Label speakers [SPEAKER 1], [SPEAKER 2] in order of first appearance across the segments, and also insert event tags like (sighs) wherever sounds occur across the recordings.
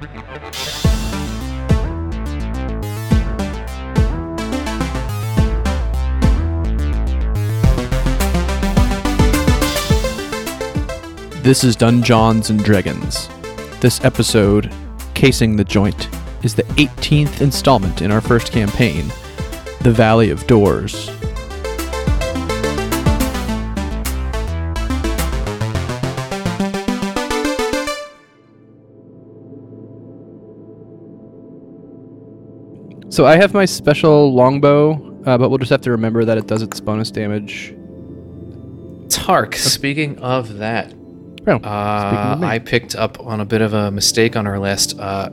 [SPEAKER 1] This is Dungeons and Dragons. This episode, Casing the Joint, is the 18th installment in our first campaign, The Valley of Doors. So I have my special longbow, uh, but we'll just have to remember that it does its bonus damage.
[SPEAKER 2] Tark, speaking of that,
[SPEAKER 1] Oh,
[SPEAKER 2] uh,
[SPEAKER 1] me.
[SPEAKER 2] I picked up on a bit of a mistake on our last uh,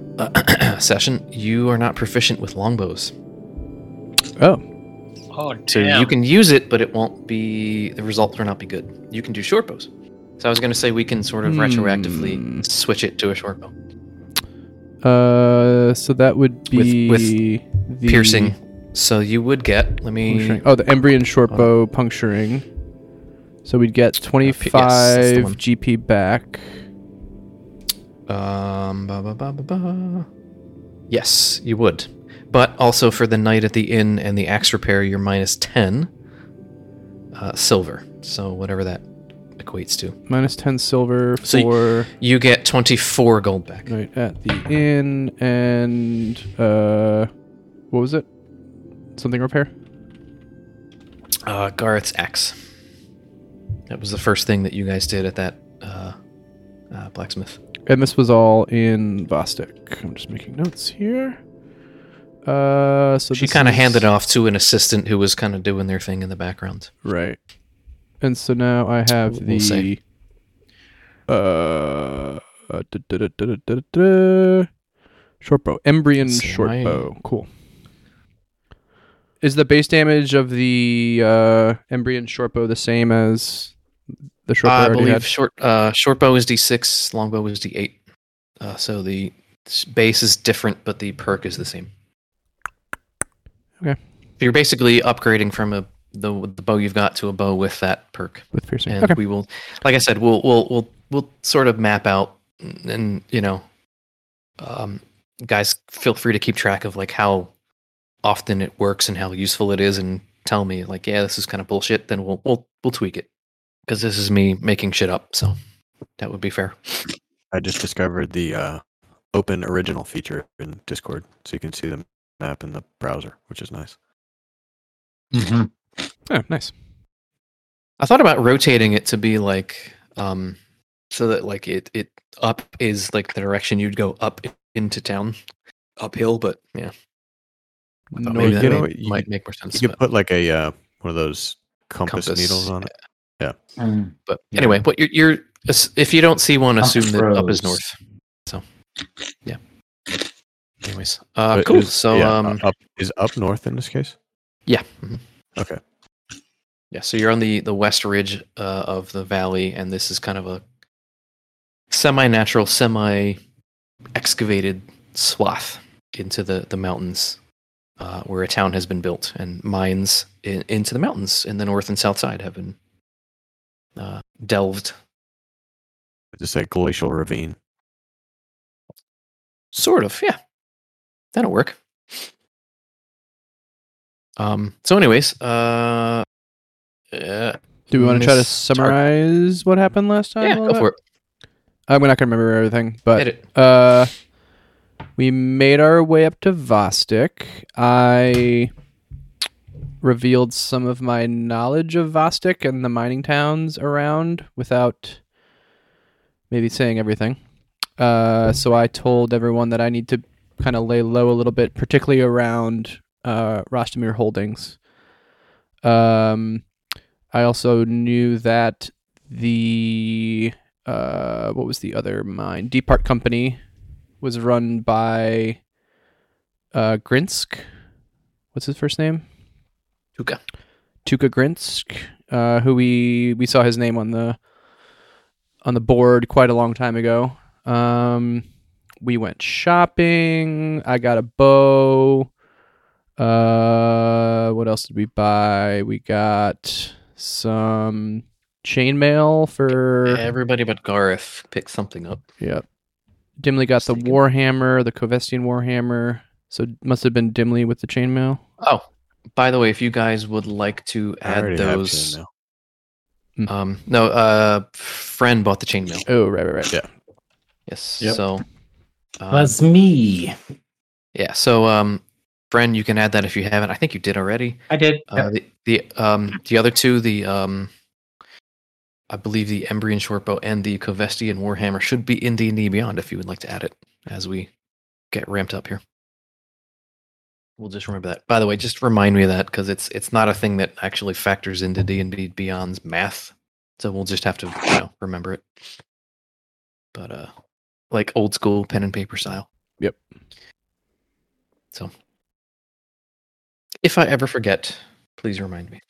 [SPEAKER 2] (clears throat) session. You are not proficient with longbows.
[SPEAKER 1] oh,
[SPEAKER 3] Oh,
[SPEAKER 2] So
[SPEAKER 3] damn.
[SPEAKER 2] you can use it, but it won't be, the result will not be good. You can do short bows. So I was going to say we can sort of
[SPEAKER 1] Hmm.
[SPEAKER 2] retroactively switch it to a short bow.
[SPEAKER 1] Uh, so that would
[SPEAKER 2] With-
[SPEAKER 1] be
[SPEAKER 2] with
[SPEAKER 1] the
[SPEAKER 2] Piercing. So you would get, let me,
[SPEAKER 1] puncturing. Oh, the embryon short
[SPEAKER 2] Uh,
[SPEAKER 1] bow puncturing. So we'd get 25
[SPEAKER 2] that's the one.
[SPEAKER 1] GP back.
[SPEAKER 2] Um, ba, ba, ba, ba, ba. Yes, you would. But also for the night at the inn and the axe repair, you're minus 10 uh, silver. So whatever that equates to.
[SPEAKER 1] Minus 10 silver
[SPEAKER 2] So
[SPEAKER 1] for
[SPEAKER 2] You get 24 gold back.
[SPEAKER 1] Right, at the inn and uh, what was it? Something repair.
[SPEAKER 2] Uh, Gareth's axe. That was the first thing that you guys did at that uh, uh, blacksmith.
[SPEAKER 1] And this was all in Vosstik. I'm just making notes here. Uh, so
[SPEAKER 2] she kind of
[SPEAKER 1] is-
[SPEAKER 2] handed it off to an assistant who was kind of doing their thing in the background.
[SPEAKER 1] Right. And so now I have
[SPEAKER 2] We'll
[SPEAKER 1] the
[SPEAKER 2] say.
[SPEAKER 1] uh, da, da, da, short bow, embryon
[SPEAKER 2] see,
[SPEAKER 1] short
[SPEAKER 2] my-
[SPEAKER 1] bow. Cool. Is the base damage of the uh, embryon short bow the same as the short bow
[SPEAKER 2] Uh, I believe
[SPEAKER 1] had?
[SPEAKER 2] short uh, short bow is d6, longbow is d8. Uh, so the base is different, but the perk is the same.
[SPEAKER 1] Okay.
[SPEAKER 2] You're basically upgrading from a the the bow you've got to a bow with that perk,
[SPEAKER 1] with piercing.
[SPEAKER 2] and
[SPEAKER 1] okay.
[SPEAKER 2] we will, like I said, we'll we'll we'll we'll sort of map out, and you know, um, guys, feel free to keep track of like how often it works and how useful it is, and tell me like, yeah, this is kind of bullshit. Then we'll we'll we'll tweak it because this is me making shit up. So that would be fair.
[SPEAKER 4] I just discovered the uh, open original feature in Discord, so you can see the map in the browser, which is nice.
[SPEAKER 3] Mhm.
[SPEAKER 1] Oh, nice.
[SPEAKER 2] I thought about rotating it to be like um so that like it it up is like the direction you'd go up into town uphill, but yeah. I thought
[SPEAKER 1] No,
[SPEAKER 2] maybe
[SPEAKER 1] you
[SPEAKER 2] that
[SPEAKER 1] know,
[SPEAKER 2] may-
[SPEAKER 4] you
[SPEAKER 2] might
[SPEAKER 4] could-
[SPEAKER 2] make more sense.
[SPEAKER 4] You could put like a uh, one of those compass,
[SPEAKER 2] Compass,
[SPEAKER 4] needles on it.
[SPEAKER 3] Mm.
[SPEAKER 2] but
[SPEAKER 4] yeah.
[SPEAKER 2] anyway, what you're, you're if you don't see one, assume that up is north. So yeah. Anyways, uh,
[SPEAKER 4] But
[SPEAKER 2] cool.
[SPEAKER 4] is-
[SPEAKER 2] So
[SPEAKER 4] yeah, uh,
[SPEAKER 2] um,
[SPEAKER 4] up is up north in this case.
[SPEAKER 2] yeah, mhm.
[SPEAKER 4] Okay.
[SPEAKER 2] Yeah, so you're on the the west ridge uh, of the valley, and this is kind of a semi-natural, semi-excavated swath into the the mountains, uh, where a town has been built, and mines in, into the mountains in the north and south side have been uh, delved.
[SPEAKER 4] Just a glacial ravine.
[SPEAKER 2] Sort of, yeah. That'll work. Um. So, anyways, uh, uh
[SPEAKER 1] Do we want to try to summarize what happened last time?
[SPEAKER 2] yeah, go
[SPEAKER 1] little
[SPEAKER 2] for
[SPEAKER 1] bit?
[SPEAKER 2] it.
[SPEAKER 1] I'm not gonna remember everything, but Uh, we made our way up to Vosstik. I revealed some of my knowledge of Vosstik and the mining towns around without maybe saying everything. Uh, so I told everyone that I need to kind of lay low a little bit, particularly around uh, Rostamir Holdings. Um, I also knew that the uh, what was the other mine? Deep Company was run by uh, Grinsk. What's his first name?
[SPEAKER 2] Tuka.
[SPEAKER 1] Tuka Grinsk, uh, who we we saw his name on the on the board quite a long time ago. Um, we went shopping. I got a bow. Uh, what else did we buy? We got some chainmail for
[SPEAKER 2] Everybody but Gareth picked something up.
[SPEAKER 1] Yep. Dimly got the Warhammer, the Kovestian Warhammer. So it must have been Dimly with the chainmail.
[SPEAKER 2] Oh, by the way, if you guys would like to add those,
[SPEAKER 4] chainmail.
[SPEAKER 2] um, no, uh, Fren bought the chainmail.
[SPEAKER 1] Oh, right, right, right.
[SPEAKER 4] Yeah.
[SPEAKER 2] Yes.
[SPEAKER 3] Yep.
[SPEAKER 2] So, um,
[SPEAKER 3] That's me.
[SPEAKER 2] yeah. So, um, Fren, you can add that if you haven't. I think you did already.
[SPEAKER 3] I did.
[SPEAKER 2] Uh, the the um the other two, the um, I believe the Embrian Shortbow and the Kovestian Warhammer should be in D and D Beyond if you would like to add it as we get ramped up here. We'll just remember that. By the way, just remind me of that because it's it's not a thing that actually factors into D and D Beyond's math, so we'll just have to you know remember it. But uh, like old school pen and paper style.
[SPEAKER 1] Yep.
[SPEAKER 2] So, if I ever forget, please remind me.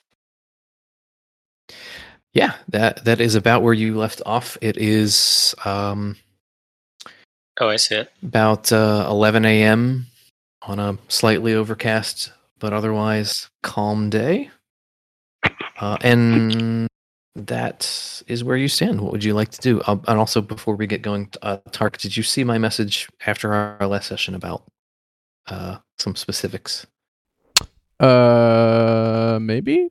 [SPEAKER 2] Yeah, that that is about where you left off. It is um,
[SPEAKER 5] Oh, I see it.
[SPEAKER 2] about uh, 11 a.m. on a slightly overcast but otherwise calm day. Uh, and that is where you stand. What would you like to do? Uh, and also, before we get going, uh, Tark, did you see my message after our last session about uh, some specifics?
[SPEAKER 1] Uh, maybe.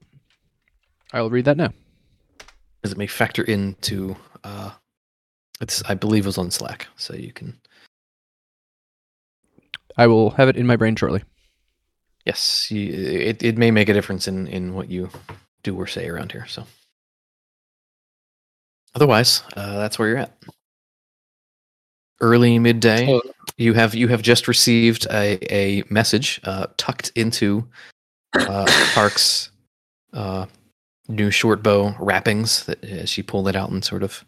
[SPEAKER 1] I'll read that now.
[SPEAKER 2] Because it may factor into. Uh, it's, I believe, it was on Slack, so you can.
[SPEAKER 1] I will have it in my brain shortly.
[SPEAKER 2] Yes, you, it it may make a difference in in what you do or say around here. So, otherwise, uh, that's where you're at. Early midday,
[SPEAKER 5] Oh,
[SPEAKER 2] you have you have just received a a message uh, tucked into uh, Tark's uh, new short bow wrappings. That uh, she pulled it out and sort of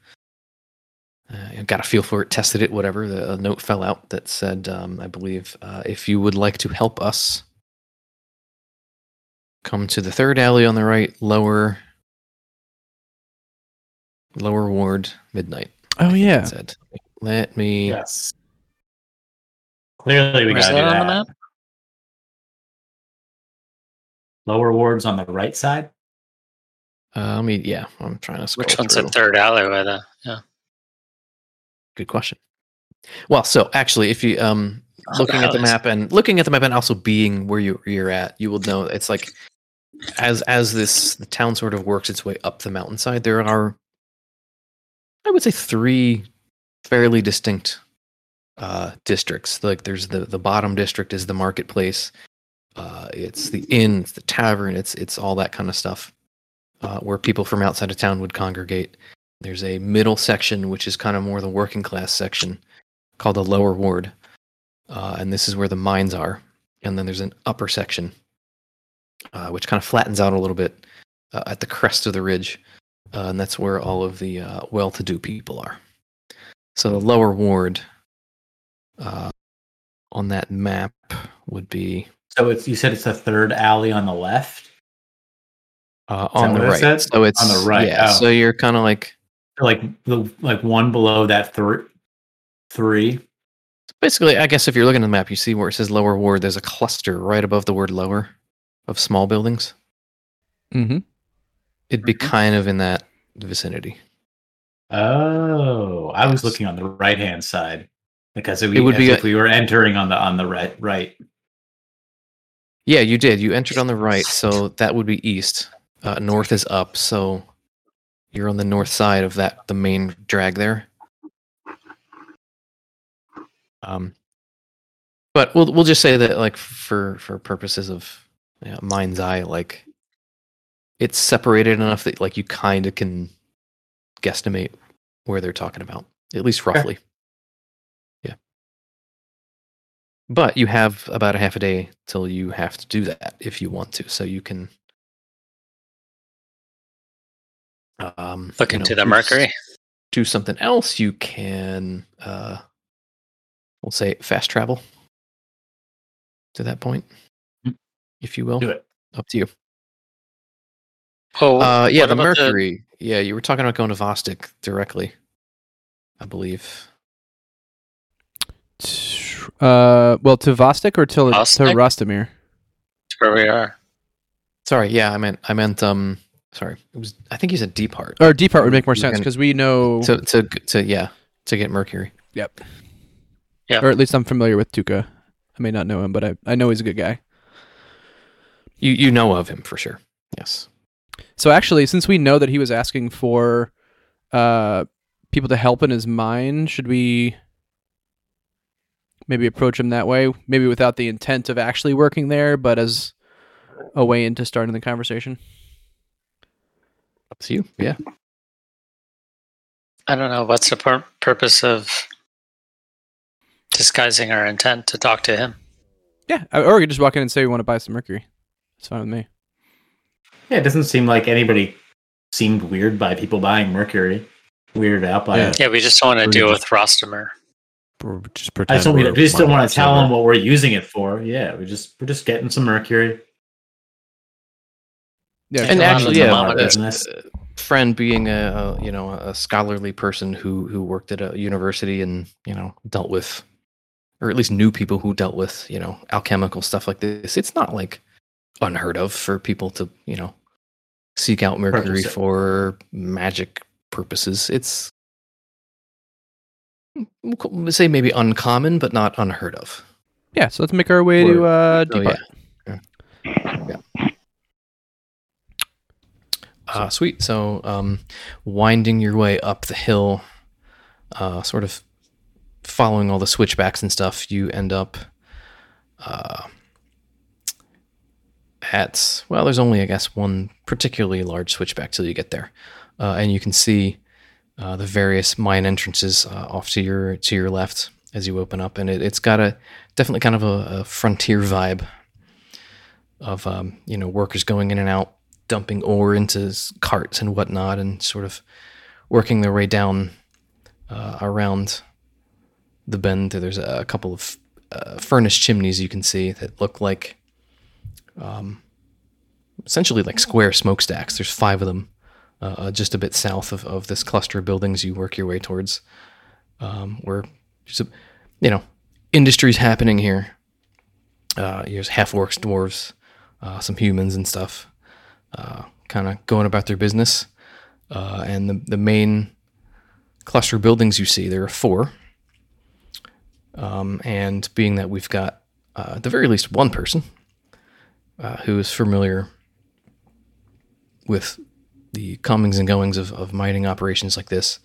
[SPEAKER 2] uh, got a feel for it, tested it, whatever. The a note fell out that said, um, I believe, uh, if you would like to help us, come to the third alley on the right, lower lower ward, midnight.
[SPEAKER 1] Oh
[SPEAKER 2] it
[SPEAKER 1] yeah.
[SPEAKER 2] said. Let me.
[SPEAKER 3] Yes. Clearly, we
[SPEAKER 5] Where's
[SPEAKER 3] gotta do
[SPEAKER 5] that
[SPEAKER 3] Lower wards on the right side.
[SPEAKER 2] Uh, let me. Yeah, I'm trying to scroll
[SPEAKER 5] Which one's
[SPEAKER 2] through.
[SPEAKER 5] the third alleyway? Then yeah.
[SPEAKER 2] Good question. Well, so actually, if you um
[SPEAKER 5] Oh,
[SPEAKER 2] looking at the
[SPEAKER 5] alleys.
[SPEAKER 2] map and looking at the map and also being where you you're at, you will know it's like as as this the town sort of works its way up the mountainside. There are, I would say, three fairly distinct uh, districts. Like there's the the bottom district is the marketplace. Uh, it's the inn, it's the tavern, it's it's all that kind of stuff, uh, where people from outside of town would congregate. There's a middle section, which is kind of more the working class section, called the lower ward, uh, and this is where the mines are. And then there's an upper section, uh, which kind of flattens out a little bit uh, at the crest of the ridge, uh, and that's where all of the well-to-do people are. So the lower ward on that map would be
[SPEAKER 3] So it's you said it's the third alley on the left.
[SPEAKER 2] uh, on the
[SPEAKER 3] what it
[SPEAKER 2] right.
[SPEAKER 3] said?
[SPEAKER 2] So it's
[SPEAKER 3] On the right,
[SPEAKER 2] Yeah.
[SPEAKER 3] oh.
[SPEAKER 2] So you're kind of like
[SPEAKER 3] Like the like one below that three. Three.
[SPEAKER 2] basically. I guess if you're looking at the map, you see where it says lower ward. There's a cluster right above the word lower of small buildings.
[SPEAKER 1] Mm-hmm.
[SPEAKER 2] It'd be
[SPEAKER 3] Mhm.
[SPEAKER 2] kind of in that vicinity.
[SPEAKER 3] Oh, I was looking on the right hand side because it,
[SPEAKER 2] It would
[SPEAKER 3] as
[SPEAKER 2] be
[SPEAKER 3] if
[SPEAKER 2] a-
[SPEAKER 3] we were entering on the on the right right.
[SPEAKER 2] Yeah, you did. You entered on the right, so that would be east. Uh, north is up, so you're on the north side of that the main drag there. Um, but we'll we'll just say that like for for purposes of you know, mind's eye, like it's separated enough that like you kind of can guesstimate where they're talking about, at least roughly. But you have about a half a day till you have to do that if you want to. So you can um,
[SPEAKER 5] Look
[SPEAKER 2] you know,
[SPEAKER 5] into the Mercury.
[SPEAKER 2] Do something else. You can, uh, we'll say, fast travel to that point,
[SPEAKER 3] Mm.
[SPEAKER 2] if you will.
[SPEAKER 3] Do it.
[SPEAKER 2] Up to you.
[SPEAKER 5] Oh,
[SPEAKER 2] Uh, yeah, the
[SPEAKER 5] about the-
[SPEAKER 2] Mercury. Yeah, you were talking about going to Vosstik directly, I believe.
[SPEAKER 1] Uh, well, to Vosstik or to to
[SPEAKER 5] Vosstik?
[SPEAKER 1] Rostomir?
[SPEAKER 5] where we are.
[SPEAKER 2] Sorry, yeah, I meant I meant um sorry. It was I think you said deep heart.
[SPEAKER 1] Or Deep Heart would make more sense because we know.
[SPEAKER 2] To to to yeah, to get Mercury.
[SPEAKER 1] yep.
[SPEAKER 5] Yeah.
[SPEAKER 1] Or at least I'm familiar with Tuka. I may not know him, but I, I know he's a good guy.
[SPEAKER 2] You you know of him for sure. Yes.
[SPEAKER 1] So actually, since we know that he was asking for uh, people to help in his mine, should we maybe approach him that way? Maybe without the intent of actually working there, but as a way into starting the conversation.
[SPEAKER 2] Up to you. Yeah.
[SPEAKER 5] I don't know. What's the pur- purpose of disguising our intent to talk to him?
[SPEAKER 1] Yeah, uh, or you could just walk in and say we want to buy some mercury. It's fine with me.
[SPEAKER 3] Yeah, it doesn't seem like anybody seemed weird by people buying Mercury. Weirded out by
[SPEAKER 4] Yeah.
[SPEAKER 3] it.
[SPEAKER 5] Yeah, we just don't want to
[SPEAKER 4] Or
[SPEAKER 5] deal with Rostomer.
[SPEAKER 4] Or just pretend.
[SPEAKER 3] just, don't, we
[SPEAKER 4] we're
[SPEAKER 3] just don't want to tell
[SPEAKER 4] silver.
[SPEAKER 3] them what we're using it for. Yeah, we just we're just getting some Mercury.
[SPEAKER 1] Yeah,
[SPEAKER 5] And
[SPEAKER 2] and
[SPEAKER 5] a
[SPEAKER 2] actually,
[SPEAKER 5] the
[SPEAKER 2] yeah, uh,
[SPEAKER 3] business.
[SPEAKER 2] uh, Fren being a, a you know a scholarly person who who worked at a university and you know dealt with, or at least knew people who dealt with you know alchemical stuff like this. It's not like unheard of for people to you know seek out mercury
[SPEAKER 3] Purchase it.
[SPEAKER 2] for magic purposes. It's we'll say maybe uncommon, but not unheard of.
[SPEAKER 1] yeah. So let's make our way to uh,
[SPEAKER 2] Oh,
[SPEAKER 1] Deep Heart.
[SPEAKER 2] yeah. Yeah. Uh, sweet. So, um, winding your way up the hill, uh, sort of following all the switchbacks and stuff, you end up uh, at, well, there's only, I guess, one particularly large switchback till you get there. Uh, and you can see uh, the various mine entrances uh, off to your to your left as you open up, and it, it's got a definitely kind of a, a frontier vibe of um, you know workers going in and out, dumping ore into carts and whatnot, and sort of working their way down uh, around the bend. There's a couple of uh, furnace chimneys you can see that look like um, essentially like square smokestacks. There's five of them. Uh, just a bit south of, of this cluster of buildings you work your way towards, um, where there's a, you know, industry's happening here. Uh, there's half orcs, dwarves, uh, some humans and stuff, uh, kind of going about their business. Uh, and the the main cluster of buildings you see, there are four. Um, and being that we've got uh, at the very least one person uh, who is familiar with the comings and goings of, of mining operations like this,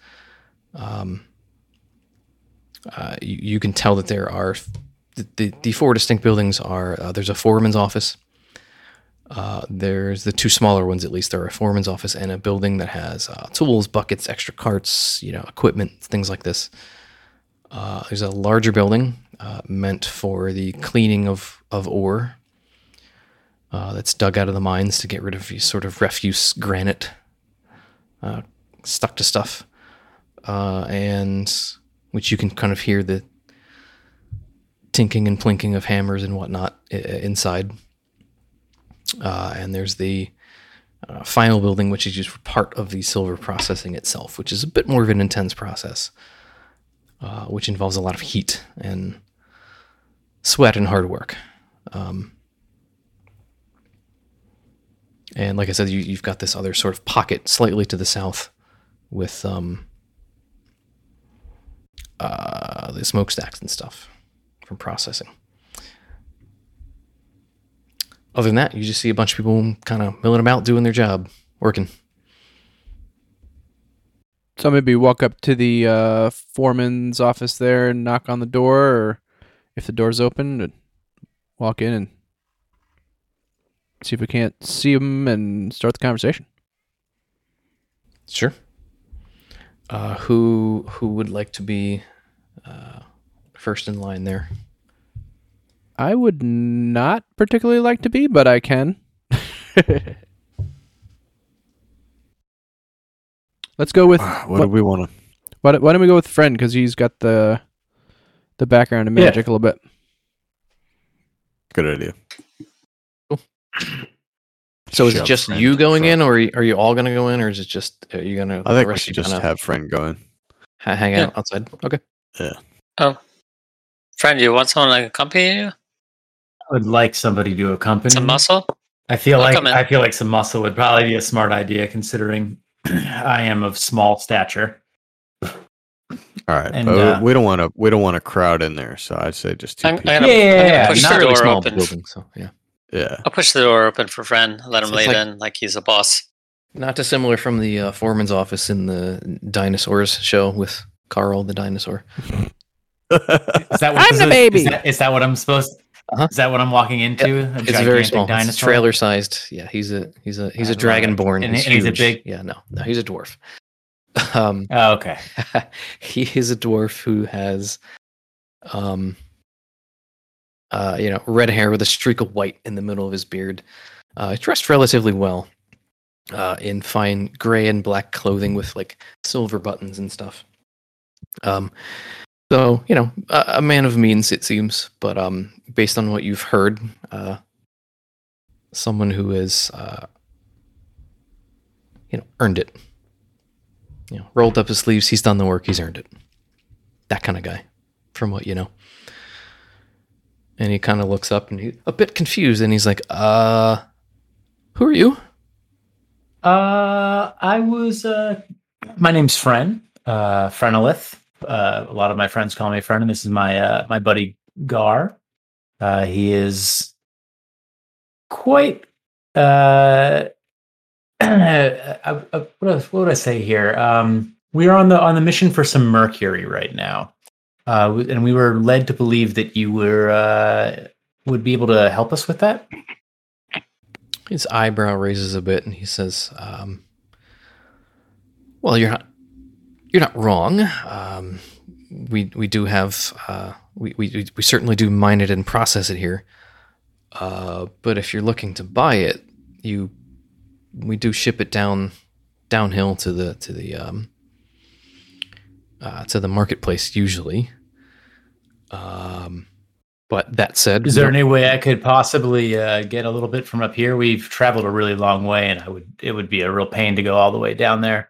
[SPEAKER 2] um, uh, you, you can tell that there are the, the, the four distinct buildings are uh, there's a foreman's office. Uh, there's the two smaller ones, at least. There are a foreman's office and a building that has uh, tools, buckets, extra carts, you know, equipment, things like this. Uh, there's a larger building uh, meant for the cleaning of, of ore that's dug out of the mines to get rid of sort of refuse granite uh, stuck to stuff, uh, and which you can kind of hear the tinking and plinking of hammers and whatnot i- inside. Uh, and there's the uh, final building, which is just part of the silver processing itself, which is a bit more of an intense process, uh, which involves a lot of heat and sweat and hard work. Um, and like I said, you, you've got this other sort of pocket slightly to the south with um, uh, the smokestacks and stuff from processing. Other than that, you just see a bunch of people kind of milling about, doing their job, working.
[SPEAKER 1] So maybe walk up to the uh, foreman's office there and knock on the door, or if the door's open, walk in and see if we can't see him and start the conversation.
[SPEAKER 2] Sure. Uh, who who would like to be uh, first in line there?
[SPEAKER 1] I would not particularly like to be, but I can. (laughs) Let's go with
[SPEAKER 4] what,
[SPEAKER 1] what,
[SPEAKER 4] do we want to?
[SPEAKER 1] why, why don't we go with Fren because he's got the the background in
[SPEAKER 3] Yeah.
[SPEAKER 1] magic a little bit.
[SPEAKER 4] Good idea.
[SPEAKER 2] So is it just you going
[SPEAKER 4] front.
[SPEAKER 2] in, or are you, are you all going to go in, or is it just are you going to?
[SPEAKER 4] I think we should just have Fren going.
[SPEAKER 2] ha- hang
[SPEAKER 5] Yeah.
[SPEAKER 2] out outside. Okay.
[SPEAKER 5] Yeah. Oh, Fren, you want someone to accompany you?
[SPEAKER 3] I would like somebody to accompany.
[SPEAKER 5] Some
[SPEAKER 3] me.
[SPEAKER 5] muscle?
[SPEAKER 3] I feel
[SPEAKER 5] I'll
[SPEAKER 3] like. I feel like some muscle would probably be a smart idea, considering (clears throat) I am of small stature.
[SPEAKER 4] All right,
[SPEAKER 3] And,
[SPEAKER 4] but
[SPEAKER 3] uh,
[SPEAKER 4] we don't want to. We don't want to crowd in there. So I'd say just 2
[SPEAKER 5] I'm,
[SPEAKER 4] people.
[SPEAKER 5] I'm gonna,
[SPEAKER 3] Yeah, yeah,
[SPEAKER 5] I'm gonna
[SPEAKER 3] yeah,
[SPEAKER 5] push
[SPEAKER 3] not
[SPEAKER 5] the
[SPEAKER 2] Fairly
[SPEAKER 5] door
[SPEAKER 2] small
[SPEAKER 5] open.
[SPEAKER 2] building, so yeah.
[SPEAKER 4] Yeah.
[SPEAKER 5] I'll push the door open for Fren. Let him
[SPEAKER 2] So
[SPEAKER 5] lay
[SPEAKER 2] like-
[SPEAKER 5] in like he's a boss.
[SPEAKER 2] Not dissimilar from the uh, foreman's office in the dinosaurs show with Carl the dinosaur.
[SPEAKER 3] Is that (laughs) what,
[SPEAKER 1] I'm
[SPEAKER 3] is
[SPEAKER 1] the
[SPEAKER 3] it-
[SPEAKER 1] baby.
[SPEAKER 3] Is that, is that what I'm supposed?
[SPEAKER 2] Uh-huh.
[SPEAKER 3] Is that what I'm walking into? A
[SPEAKER 2] It's very
[SPEAKER 3] gigantic
[SPEAKER 2] small. It's
[SPEAKER 3] Dinosaur?
[SPEAKER 2] trailer sized. Yeah, he's a he's a he's
[SPEAKER 3] I
[SPEAKER 2] a
[SPEAKER 3] love it.
[SPEAKER 2] dragonborn.
[SPEAKER 3] And
[SPEAKER 2] he's,
[SPEAKER 3] and he's a
[SPEAKER 2] huge.
[SPEAKER 3] big-
[SPEAKER 2] Yeah, no, no, he's a dwarf. (laughs) Um,
[SPEAKER 3] Oh, okay. (laughs)
[SPEAKER 2] he is a dwarf who has, um, uh, you know, red hair with a streak of white in the middle of his beard. Uh, dressed relatively well, uh, in fine gray and black clothing with like silver buttons and stuff. Um, so you know, a, a man of means it seems, but um, based on what you've heard, uh, someone who uh, you know, earned it you know, rolled up his sleeves. He's done the work. He's earned it. That kind of guy, from what you know. And he kind of looks up and he's a bit confused, and he's like, "Uh, who are you?"
[SPEAKER 3] Uh, I was. Uh, my name's Fren. Uh, Frenolith. Uh, a lot of my friends call me Fren, and this is my uh, my buddy Gar. Uh, he is quite. Uh, I, (clears throat) I, what, do- what would I say here? Um, we are on the on the mission for some mercury right now, uh, and we were led to believe that you were uh, would be able to help us with that.
[SPEAKER 2] His eyebrow raises a bit, and he says, um, "Well, you're not you're not wrong. Um, we we do have uh, we, we we certainly do mine it and process it here. Uh, but if you're looking to buy it, you we do ship it down downhill to the to the um, uh, to the marketplace usually. Um, but that said,
[SPEAKER 3] Is there
[SPEAKER 2] don't-
[SPEAKER 3] any way I could possibly uh, get a little bit from up here? We've traveled a really long way, and I would it would be a real pain to go all the way down there.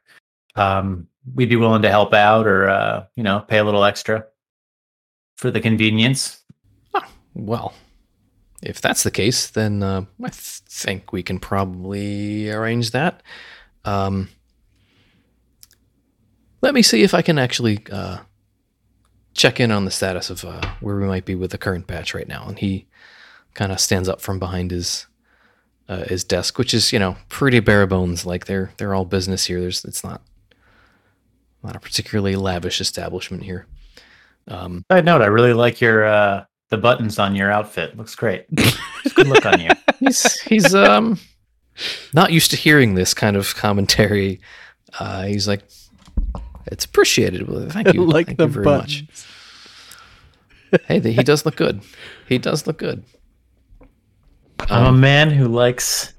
[SPEAKER 3] Um, we'd be willing to help out, or uh, you know, pay a little extra for the convenience.
[SPEAKER 2] Well, if that's the case, then uh, I th- think we can probably arrange that. Um, let me see if I can actually uh, check in on the status of uh, where we might be with the current batch right now. And he kind of stands up from behind his uh, his desk, which is you know pretty bare bones. Like they're they're all business here. There's it's not not a particularly lavish establishment here. Um,
[SPEAKER 3] Side note: I really like your uh, the buttons on your outfit. Looks great. Good look on you. (laughs)
[SPEAKER 2] he's he's um not used to hearing this kind of commentary. Uh, he's like, it's appreciated. Well, Thank you.
[SPEAKER 1] like
[SPEAKER 2] Thank
[SPEAKER 1] the
[SPEAKER 2] you very
[SPEAKER 1] buttons.
[SPEAKER 2] much. Hey, th- he does look good. He does look good.
[SPEAKER 3] I'm a
[SPEAKER 2] Um,
[SPEAKER 3] man who likes.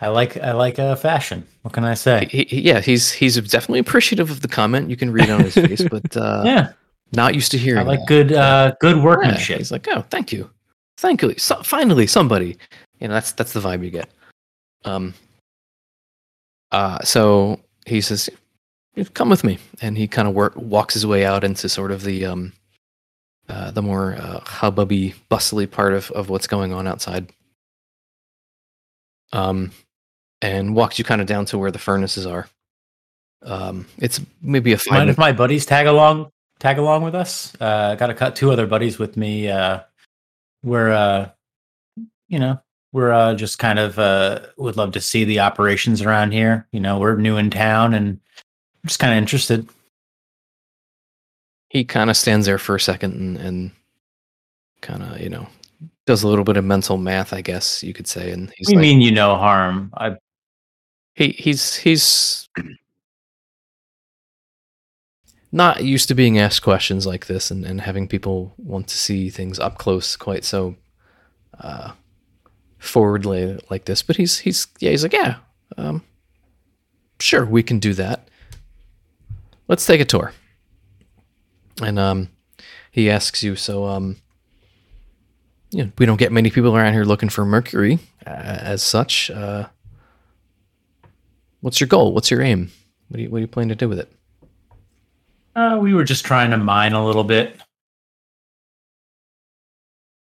[SPEAKER 3] I like I like uh, fashion. What can I say?
[SPEAKER 2] he, he- yeah, he's he's definitely appreciative of the comment. You can read on his face, but uh, (laughs)
[SPEAKER 3] yeah,
[SPEAKER 2] not used to hearing.
[SPEAKER 3] I like
[SPEAKER 2] that.
[SPEAKER 3] good uh, good
[SPEAKER 2] Yeah,
[SPEAKER 3] workmanship.
[SPEAKER 2] he's like, oh, thank you, thank you. So, finally, somebody. You know, that's that's the vibe you get. Um. Uh, so he says, "Come with me," and he kind of work walks his way out into sort of the um, uh, the more uh, hubbubby, bustly part of of what's going on outside. Um, and walks you kind of down to where the furnaces are. Um, it's maybe a five.
[SPEAKER 3] Mind
[SPEAKER 2] minute-
[SPEAKER 3] if my buddies tag along tag along with us? Uh, got to cut two other buddies with me. Uh, we're uh, you know we're uh, just kind of uh, would love to see the operations around here. You know, we're new in town and just kind of interested.
[SPEAKER 2] he kind of stands there for a second and, and kind of you know does a little bit of mental math i guess you could say and he's
[SPEAKER 3] we
[SPEAKER 2] like
[SPEAKER 3] mean you no harm. I
[SPEAKER 2] he, he's he's not used to being asked questions like this and, and having people want to see things up close quite so uh forwardly like this but he's he's yeah he's like yeah um sure we can do that let's take a tour and um he asks you so um you know, we don't get many people around here looking for mercury uh, as such uh what's your goal what's your aim what do you what do you plan to do with it
[SPEAKER 3] uh, we were just trying to mine a little bit.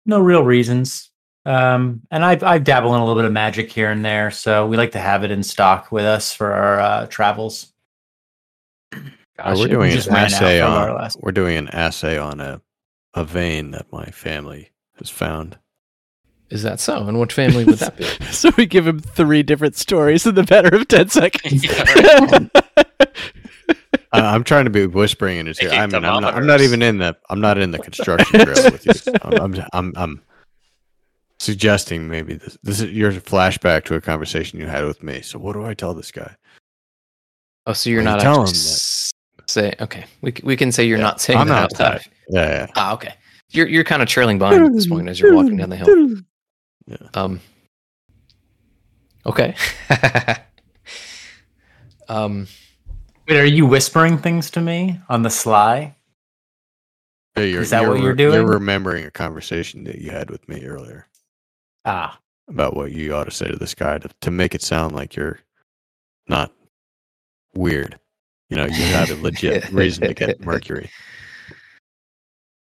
[SPEAKER 3] No real reasons. Um, and I I dabble in a little bit of magic here and there, so we like to have it in stock with us for our uh, travels. Gosh,
[SPEAKER 4] we're
[SPEAKER 3] we
[SPEAKER 4] doing an
[SPEAKER 3] just
[SPEAKER 4] assay on.
[SPEAKER 3] our last-
[SPEAKER 4] We're doing an assay on a a vein that my family has found.
[SPEAKER 2] Is that so? And what family would that be? (laughs)
[SPEAKER 1] so we give him three different stories in the matter of 10 seconds.
[SPEAKER 5] Yeah, (laughs) (laughs)
[SPEAKER 4] I- I'm trying to be whispering in his ear. I mean, I'm not, I'm not even in the. I'm not in the construction drill with you. I'm. I'm. I'm, I'm suggesting maybe this. This is your flashback to a conversation you had with me. So what do I tell this guy?
[SPEAKER 2] Oh, so you're
[SPEAKER 4] Well,
[SPEAKER 2] not
[SPEAKER 4] tell
[SPEAKER 2] actually
[SPEAKER 4] him that-
[SPEAKER 2] s- say okay. We we can say you're
[SPEAKER 4] Yeah,
[SPEAKER 2] not saying
[SPEAKER 4] I'm
[SPEAKER 2] that
[SPEAKER 4] not
[SPEAKER 2] out loud.
[SPEAKER 4] saying- Yeah. yeah.
[SPEAKER 2] Ah, okay. You're you're kind of trailing behind at this point as you're walking down the hill.
[SPEAKER 4] Yeah.
[SPEAKER 2] Um. Okay. (laughs) um.
[SPEAKER 3] Wait, are you whispering things to me on the sly?
[SPEAKER 4] Yeah, you're,
[SPEAKER 3] Is that what you're doing?
[SPEAKER 4] You're remembering a conversation that you had with me earlier
[SPEAKER 3] Ah,
[SPEAKER 4] about what you ought to say to this guy to, to make it sound like you're not weird. You know, you had a legit (laughs) reason to get Mercury.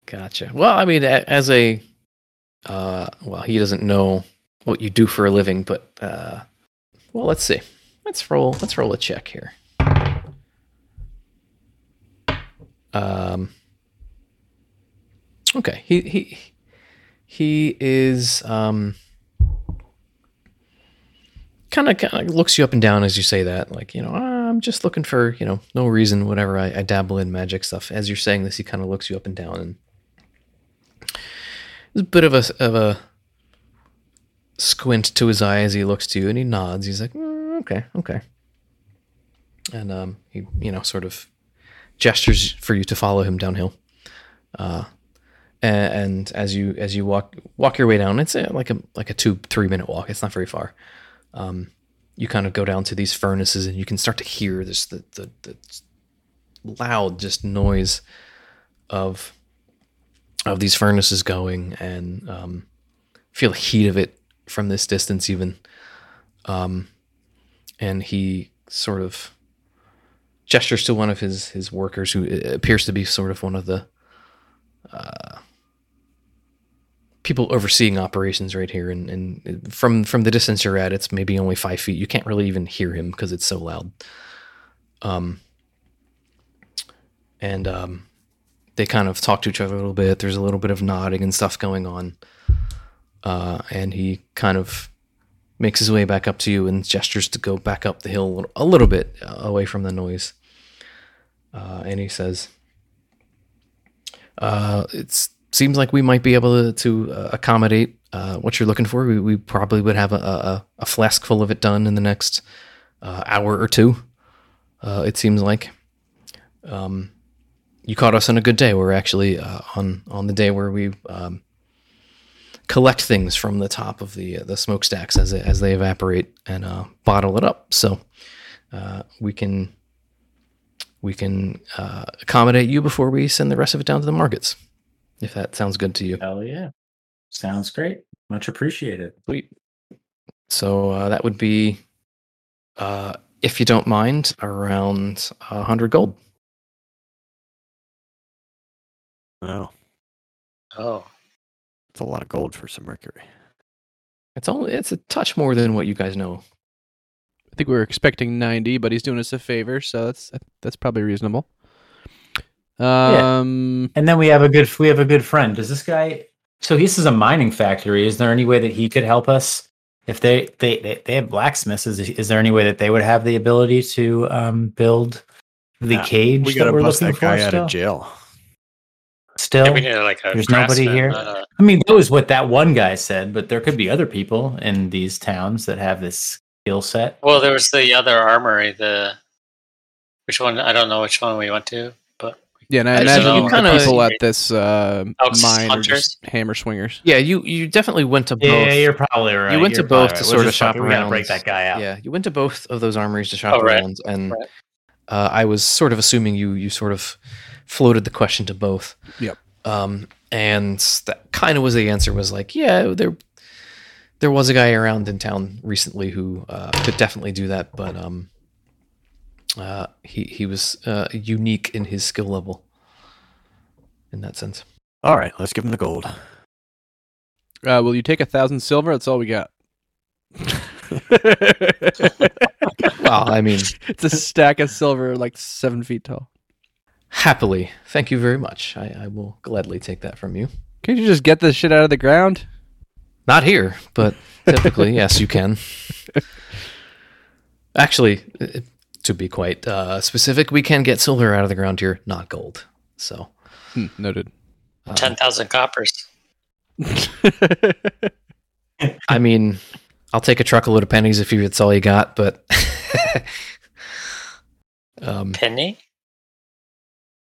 [SPEAKER 2] Gotcha. Well, I mean, as a, uh, well, he doesn't know what you do for a living, but, uh, well, let's see. Let's roll. Let's roll a check here. Um. Okay. He he he is um. Kind of, kind of looks you up and down as you say that, like you know, "Ah, I'm just looking for you know no reason, whatever. I, I dabble in magic stuff. As you're saying this, he kind of looks you up and down, and there's a bit of a of a squint to his eye as he looks to you, and he nods. He's like, "Mm, okay, okay, and um, he you know sort of gestures for you to follow him downhill. Uh, and, and as you as you walk walk your way down, it's like a like a two three minute walk. It's not very far. Um, you kind of go down to these furnaces, and you can start to hear this the the, the loud just noise of of these furnaces going, and um, feel the heat of it from this distance even. Um, and he sort of gestures to one of his his workers who uh, appears to be sort of one of the uh, people overseeing operations right here and, and from from the distance you're at it's maybe only five feet. You can't really even hear him because it's so loud. Um and um they kind of talk to each other a little bit. There's a little bit of nodding and stuff going on. Uh and he kind of makes his way back up to you and gestures to go back up the hill a little, bit away from the noise. Uh, and he says, uh, "It seems like we might be able to, to uh, accommodate uh, what you're looking for. We, we probably would have a, a, a flask full of it done in the next uh, hour or two. Uh, it seems like. Um, you caught us on a good day. We're actually uh, on on the day where we um, collect things from the top of the the smokestacks as as they evaporate and uh, bottle it up. So uh, we can we can uh, accommodate you before we send the rest of it down to the markets. If that sounds good to you,
[SPEAKER 3] hell yeah. Sounds great. Much appreciated.
[SPEAKER 2] sweet. So uh, that would be, uh, if you don't mind, around a hundred gold.
[SPEAKER 4] No,
[SPEAKER 5] Oh,
[SPEAKER 4] it's a lot of gold for some Mercury.
[SPEAKER 2] It's only it's a touch more than what you guys know.
[SPEAKER 1] I think we were expecting 90, but he's doing us a favor, so that's that's probably reasonable. Um,
[SPEAKER 3] And then we have a good we have a good friend. Does this guy so this is a mining factory. Is there any way that he could help us? If they they they, they have blacksmiths, is, is there any way that they would have the ability to um, build the
[SPEAKER 4] Yeah,
[SPEAKER 3] cage
[SPEAKER 4] We
[SPEAKER 3] that
[SPEAKER 4] gotta
[SPEAKER 3] we're
[SPEAKER 4] bust
[SPEAKER 3] looking
[SPEAKER 4] that
[SPEAKER 3] for
[SPEAKER 4] guy out
[SPEAKER 3] still?
[SPEAKER 4] of jail.
[SPEAKER 3] Still,
[SPEAKER 5] yeah, need like
[SPEAKER 3] There's nobody
[SPEAKER 5] craftsman,
[SPEAKER 3] here?
[SPEAKER 5] not a-
[SPEAKER 3] I mean, that was what that one guy said, but there could be other people in these towns that have this skill set.
[SPEAKER 5] well, there was the other armory. The which one? I don't know which one we went to, but
[SPEAKER 1] yeah, and I
[SPEAKER 2] I
[SPEAKER 1] imagine
[SPEAKER 5] don't
[SPEAKER 1] the
[SPEAKER 5] know.
[SPEAKER 2] kinda-
[SPEAKER 1] people at this uh,
[SPEAKER 5] Elks
[SPEAKER 1] mine are just hammer swingers.
[SPEAKER 2] Yeah, you you definitely went to both.
[SPEAKER 3] Yeah, you're probably right.
[SPEAKER 2] You went to
[SPEAKER 3] You're probably
[SPEAKER 2] both to sort
[SPEAKER 3] We'll
[SPEAKER 2] of shop
[SPEAKER 3] fucking- We gotta
[SPEAKER 2] around.
[SPEAKER 3] break that guy out.
[SPEAKER 2] Yeah, you went to both of those armories to shop
[SPEAKER 5] Oh, right.
[SPEAKER 2] around, and
[SPEAKER 5] Right.
[SPEAKER 2] uh, I was sort of assuming you you sort of floated the question to both.
[SPEAKER 1] Yep.
[SPEAKER 2] Um, and that kind of was the answer. Was like, yeah, there there was a guy around in town recently who uh, could definitely do that, but um, uh, he he was uh, unique in his skill level. In that sense.
[SPEAKER 4] All right, let's give him the gold.
[SPEAKER 1] Uh, will you take a thousand silver? That's all we got. (laughs)
[SPEAKER 2] Well, I mean, (laughs)
[SPEAKER 1] it's a stack of silver, like seven feet tall.
[SPEAKER 2] Happily. Thank you very much. I, I will gladly take that from you.
[SPEAKER 1] Can't you just get this shit out of the ground?
[SPEAKER 2] Not here, but typically, (laughs) yes, you can. Actually, uh, to be quite uh, specific, we can get silver out of the ground here, not gold. So,
[SPEAKER 1] Hmm, noted.
[SPEAKER 2] uh,
[SPEAKER 5] 10,000 coppers. (laughs)
[SPEAKER 2] I mean, I'll take a truckload of pennies if it's all you got, but. (laughs) um,
[SPEAKER 5] Penny?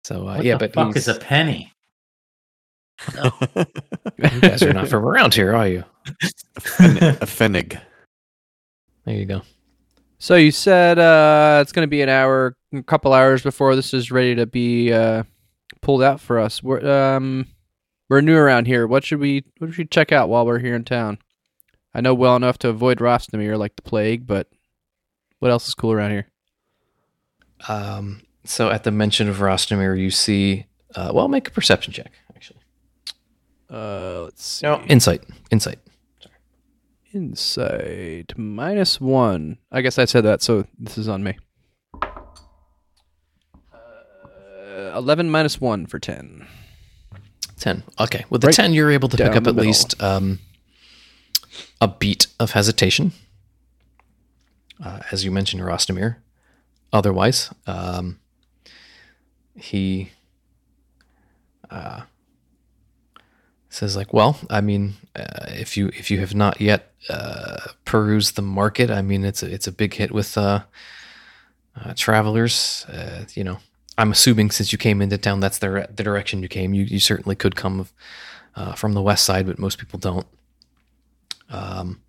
[SPEAKER 2] so, uh,
[SPEAKER 3] What
[SPEAKER 2] yeah,
[SPEAKER 3] the
[SPEAKER 2] but
[SPEAKER 3] fuck
[SPEAKER 2] he's-
[SPEAKER 3] is a penny? (laughs)
[SPEAKER 2] you guys are not from around here, are you?
[SPEAKER 4] a Fennig.
[SPEAKER 2] There you go.
[SPEAKER 1] So you said uh, it's going to be an hour, a couple hours before this is ready to be uh, pulled out for us. We're um, we're new around here. What should we what should we check out while we're here in town? I know well enough to avoid Rostamir like the plague, but what else is cool around here?
[SPEAKER 2] Um, so, at the mention of Rostamir, you see, uh, well, make a perception check, actually.
[SPEAKER 1] Uh, let's see.
[SPEAKER 2] No, insight. Insight.
[SPEAKER 1] Insight minus one. I guess I said that, so this is on me. Uh, Eleven minus one for ten.
[SPEAKER 2] 10. Okay. With the
[SPEAKER 1] Right
[SPEAKER 2] 10, you're able to pick up at
[SPEAKER 1] middle.
[SPEAKER 2] least um, a beat of hesitation. Uh, as you mentioned, Rostamir. Otherwise, um, he uh, says, like, well, I mean, uh, if you if you have not yet uh, perused the market, I mean, it's a, it's a big hit with uh, uh, travelers. Uh, you know, I'm assuming since you came into town, that's the, the direction you came. You, you certainly could come uh, from the west side, but most people don't. Um,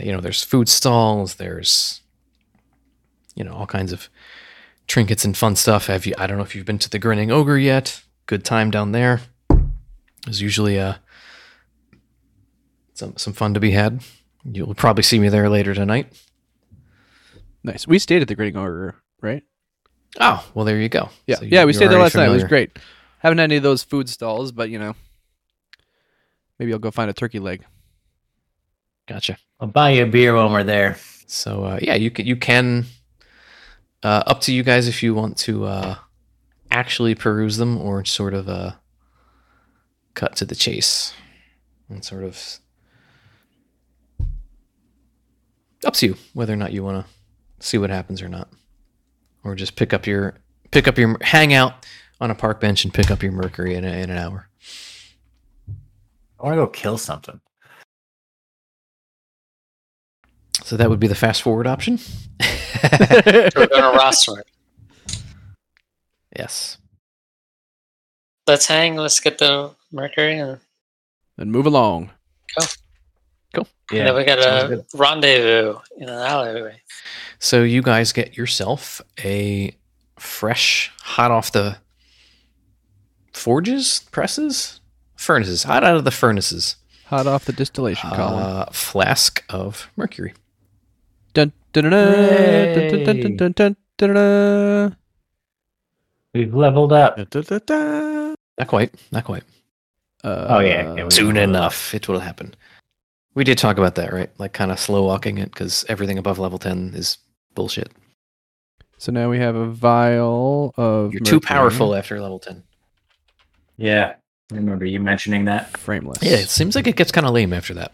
[SPEAKER 2] you know, there's food stalls, there's, you know, all kinds of trinkets and fun stuff. Have you? I don't know if you've been to the Grinning Ogre yet. Good time down there. There's usually uh, some some fun to be had. You'll probably see me there later tonight.
[SPEAKER 1] Nice. We stayed at the Grinning Ogre, right?
[SPEAKER 2] Oh, well, there you go.
[SPEAKER 1] Yeah,
[SPEAKER 2] So you-
[SPEAKER 1] yeah. We stayed there
[SPEAKER 2] already
[SPEAKER 1] last night. It was
[SPEAKER 2] familiar.
[SPEAKER 1] great. Haven't had any of those food stalls, but you know, maybe I'll go find a turkey leg.
[SPEAKER 2] Gotcha.
[SPEAKER 3] I'll buy you a beer when we're there.
[SPEAKER 2] So uh, yeah, you can you can uh, up to you guys if you want to uh, actually peruse them or sort of uh, cut to the chase and sort of up to you whether or not you want to see what happens or not, or just pick up your pick up your hang out on a park bench and pick up your mercury in, a, in an hour.
[SPEAKER 3] I want to go kill something.
[SPEAKER 2] So that would be the fast forward option. (laughs)
[SPEAKER 5] We're to (laughs) roster it.
[SPEAKER 2] yes.
[SPEAKER 5] Let's hang. Let's get the Mercury. And...
[SPEAKER 1] Then move along.
[SPEAKER 5] Cool. Cool. Yeah. Then we got a rendezvous in an alleyway.
[SPEAKER 2] So you guys get yourself a fresh, hot off the forges, presses, furnaces, hot out of the furnaces,
[SPEAKER 1] hot off the distillation
[SPEAKER 2] uh, column, flask of mercury.
[SPEAKER 1] Dun dun dun dun dun dun dun dun.
[SPEAKER 3] We've leveled up.
[SPEAKER 2] Not quite. Not quite.
[SPEAKER 1] Uh,
[SPEAKER 3] Oh, yeah, yeah, we-
[SPEAKER 2] Soon enough, it will happen. We did talk about that, right? Like kind of slow walking it because everything above level ten is bullshit.
[SPEAKER 1] So now we have a vial of.
[SPEAKER 2] You're too
[SPEAKER 1] mercury,
[SPEAKER 2] powerful after level ten.
[SPEAKER 3] Yeah. I remember you mentioning that.
[SPEAKER 1] Frameless.
[SPEAKER 2] Yeah, it seems like it gets kind of lame after that.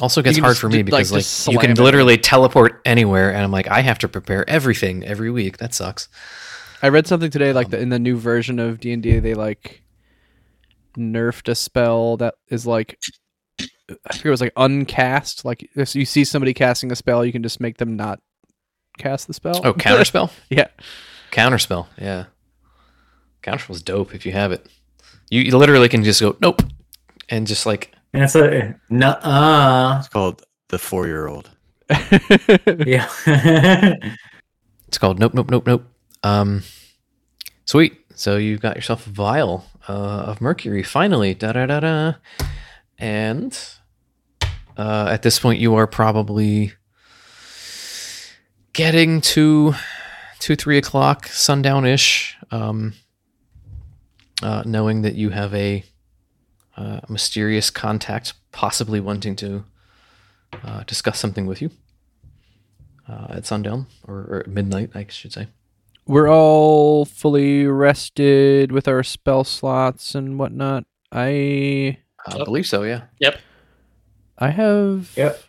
[SPEAKER 2] Also gets hard for me
[SPEAKER 1] like,
[SPEAKER 2] because like,
[SPEAKER 1] just
[SPEAKER 2] you
[SPEAKER 1] slam
[SPEAKER 2] can
[SPEAKER 1] it.
[SPEAKER 2] literally teleport anywhere, and I'm like, I have to prepare everything every week. That sucks.
[SPEAKER 1] I read something today, like
[SPEAKER 2] Um,
[SPEAKER 1] the, in the new version of D and D, they like nerfed a spell that is like I forget it was like uncast. Like if you see somebody casting a spell, you can just make them not cast the spell.
[SPEAKER 2] Oh, counterspell, (laughs)
[SPEAKER 1] yeah.
[SPEAKER 2] counterspell, yeah. Counterspell's dope if you have it. You, you literally can just go nope, and just like
[SPEAKER 3] And it's a nuh-uh.
[SPEAKER 4] It's called the four-year-old. (laughs)
[SPEAKER 3] Yeah. (laughs)
[SPEAKER 2] it's called nope, nope, nope, nope. Um, sweet. So you've got yourself a vial uh, of mercury finally. Da da da da. And uh, at this point, you are probably getting to two, three o'clock, sundown ish. Um, uh, knowing that you have a uh, mysterious contact, possibly wanting to uh, discuss something with you uh, at sundown or, or midnight, I should say.
[SPEAKER 1] We're all fully rested with our spell slots and whatnot. I
[SPEAKER 2] I believe so. Yeah. Yep.
[SPEAKER 1] I have
[SPEAKER 3] Yep.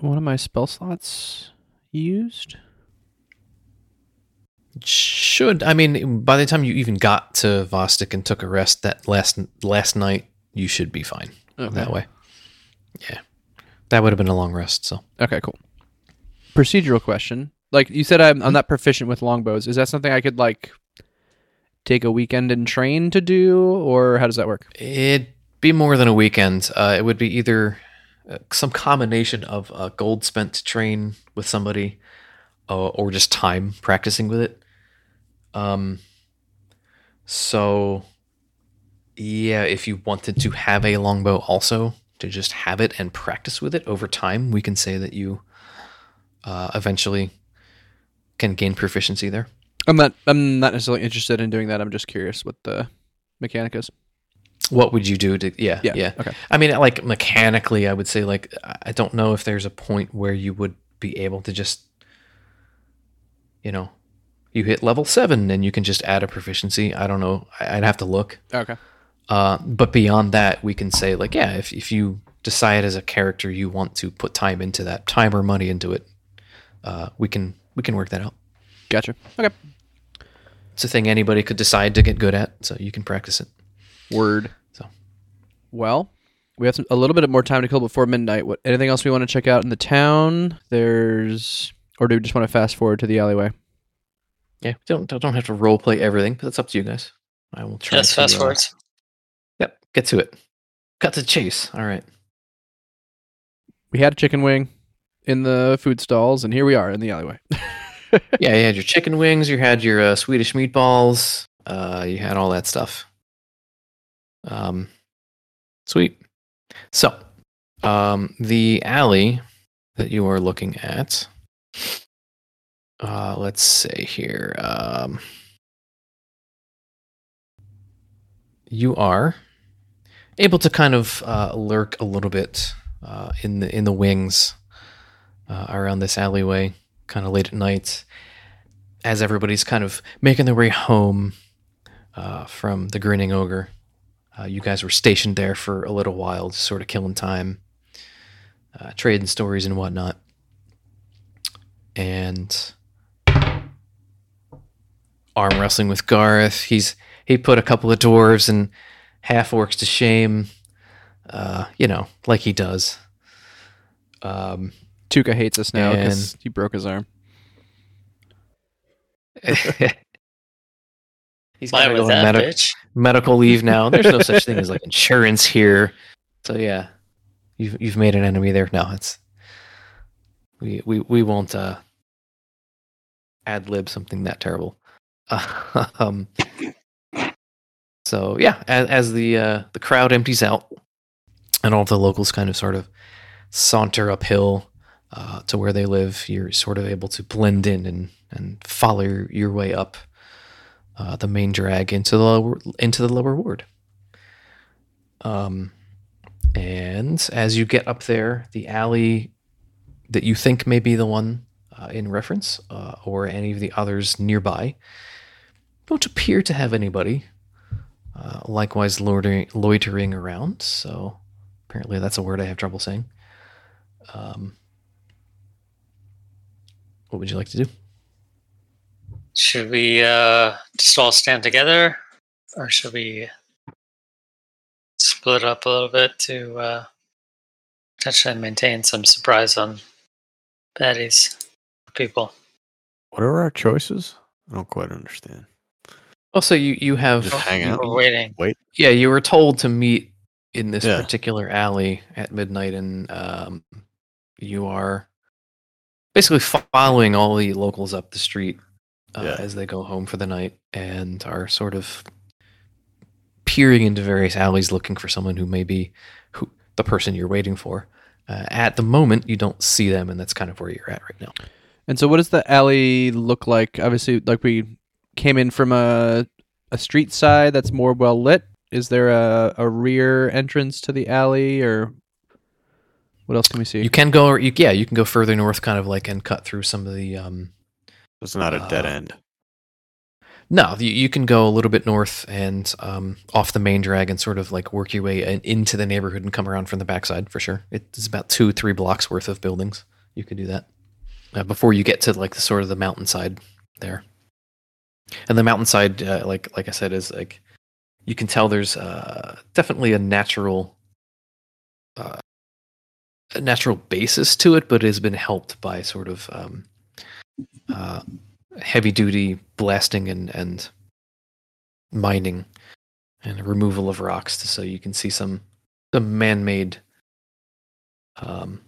[SPEAKER 1] one of my spell slots used.
[SPEAKER 2] Should I mean by the time you even got to Vosstik and took a rest that last last night, you should be fine that way. Yeah, that would have been a long rest. So
[SPEAKER 1] Okay, cool. Procedural question. Like you said, I'm I'm not proficient with longbows. Is that something I could like take a weekend and train to do, or how does that work?
[SPEAKER 2] it'd be more than a weekend. Uh, it would be either uh, some combination of uh, gold spent to train with somebody, uh, or just time practicing with it. Um. So, yeah, if you wanted to have a longbow also to just have it and practice with it over time, we can say that you uh, eventually can gain proficiency there.
[SPEAKER 1] I'm not I'm not necessarily interested in doing that. I'm just curious what the mechanic is.
[SPEAKER 2] What would you do to? Yeah,
[SPEAKER 1] Yeah,
[SPEAKER 2] yeah.
[SPEAKER 1] okay.
[SPEAKER 2] I mean, like mechanically, I would say like I don't know if there's a point where you would be able to just, you know, you hit level seven and you can just add a proficiency. I don't know. I'd have to look.
[SPEAKER 1] Okay.
[SPEAKER 2] Uh, but beyond that, we can say like, yeah, if if you decide as a character you want to put time into that, time or money into it, uh, we can we can work that out.
[SPEAKER 1] Gotcha. Okay.
[SPEAKER 2] It's a thing anybody could decide to get good at, so you can practice it.
[SPEAKER 1] Word.
[SPEAKER 2] So.
[SPEAKER 1] Well, we have some, a little bit more time to kill before midnight. What anything else we want to check out in the town? There's or do we just want to fast forward to the alleyway?
[SPEAKER 2] Yeah, don't don't don't have to role play everything, but that's up to you guys. I will try.
[SPEAKER 5] Just
[SPEAKER 2] to,
[SPEAKER 5] fast
[SPEAKER 2] uh,
[SPEAKER 5] forwards.
[SPEAKER 2] Yep, get to it. Cut to the chase. All right.
[SPEAKER 1] We had a chicken wing in the food stalls, and here we are in the alleyway. (laughs)
[SPEAKER 2] Yeah, you had your chicken wings. You had your uh, Swedish meatballs. Uh, you had all that stuff. Um, sweet. So, um, the alley that you are looking at. Uh, let's say here. Um, you are able to kind of uh, lurk a little bit uh, in the in the wings uh, around this alleyway, kind of late at night, as everybody's kind of making their way home uh, from the Grinning Ogre. Uh, you guys were stationed there for a little while, just sort of killing time, uh, trading stories and whatnot. And arm wrestling with Garth. He's he put a couple of dwarves and half orcs to shame. Uh, you know, like he does. Um,
[SPEAKER 1] Tuka hates us now because he broke his arm. (laughs)
[SPEAKER 2] He's
[SPEAKER 5] Why
[SPEAKER 2] gotta
[SPEAKER 5] was
[SPEAKER 2] go on
[SPEAKER 5] that
[SPEAKER 2] medi-
[SPEAKER 5] bitch?
[SPEAKER 2] medical leave now. There's no such thing as like (laughs) insurance here. So yeah, you've you've made an enemy there. No, it's we we we won't uh, ad lib something that terrible. (laughs) um, so yeah, as, as the uh, the crowd empties out, and all the locals kind of sort of saunter uphill uh, to where they live, you're sort of able to blend in and and follow your, way up uh, the main drag into the lower into the lower ward. Um, and as you get up there, the alley that you think may be the one uh, in reference, uh, or any of the others nearby, don't appear to have anybody. Uh, likewise, loitering, loitering around. So apparently, that's a word I have trouble saying. Um, what would you like to do?
[SPEAKER 5] Should we uh, just all stand together, or should we split up a little bit to uh, potentially maintain some surprise on baddies people?
[SPEAKER 4] What are our choices? I don't quite understand.
[SPEAKER 2] Also, you you have
[SPEAKER 4] Just hang out.
[SPEAKER 5] We're waiting.
[SPEAKER 2] Yeah, you were told to meet in this
[SPEAKER 4] Yeah.
[SPEAKER 2] particular alley at midnight, and um, you are basically following all the locals up the street uh,
[SPEAKER 4] Yeah.
[SPEAKER 2] as they go home for the night, and are sort of peering into various alleys looking for someone who may be who the person you're waiting for. Uh, at the moment, you don't see them, and that's kind of where you're at right now.
[SPEAKER 1] And so, what does the alley look like? Obviously, like we came in from a a street side that's more well lit. Is there a, a rear entrance to the alley, or what else can we see?
[SPEAKER 2] You can go, you, yeah, you can go further north, kind of like, and cut through some of the um,
[SPEAKER 4] It's not a dead
[SPEAKER 2] Uh,
[SPEAKER 4] end.
[SPEAKER 2] No, you, you can go a little bit north and um, off the main drag and sort of like work your way in, into the neighborhood and come around from the backside for sure. It's about two, three blocks worth of buildings. You could do that uh, before you get to like the sort of the mountainside there. And the mountainside, uh, like like I said, is like you can tell there's uh, definitely a natural, uh, a natural basis to it, but it has been helped by sort of um, uh, heavy duty blasting and, and mining and removal of rocks to, so you can see some some man made um,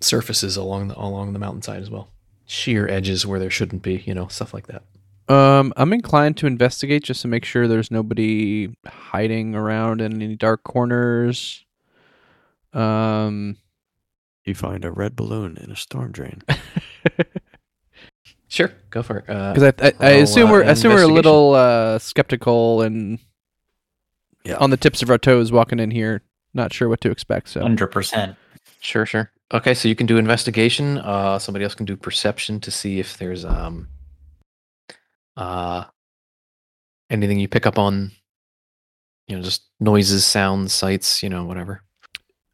[SPEAKER 2] surfaces along the along the mountainside as well. Sheer edges where there shouldn't be, you know, stuff like that.
[SPEAKER 1] Um, I'm inclined to investigate just to make sure there's nobody hiding around in any dark corners. Um,
[SPEAKER 4] You find a red balloon in a storm drain. (laughs)
[SPEAKER 2] Sure, go for it. Uh,
[SPEAKER 1] because I, I, I assume
[SPEAKER 2] uh,
[SPEAKER 1] we're I assume we're a little uh, skeptical and
[SPEAKER 4] Yeah.
[SPEAKER 1] on the tips of our toes walking in here, not sure what to expect. So
[SPEAKER 3] Hundred percent.
[SPEAKER 2] Sure, sure. Okay, so you can do investigation. Uh, somebody else can do perception to see if there's um, uh, anything you pick up on. You know, just noises, sounds, sights. You know, whatever.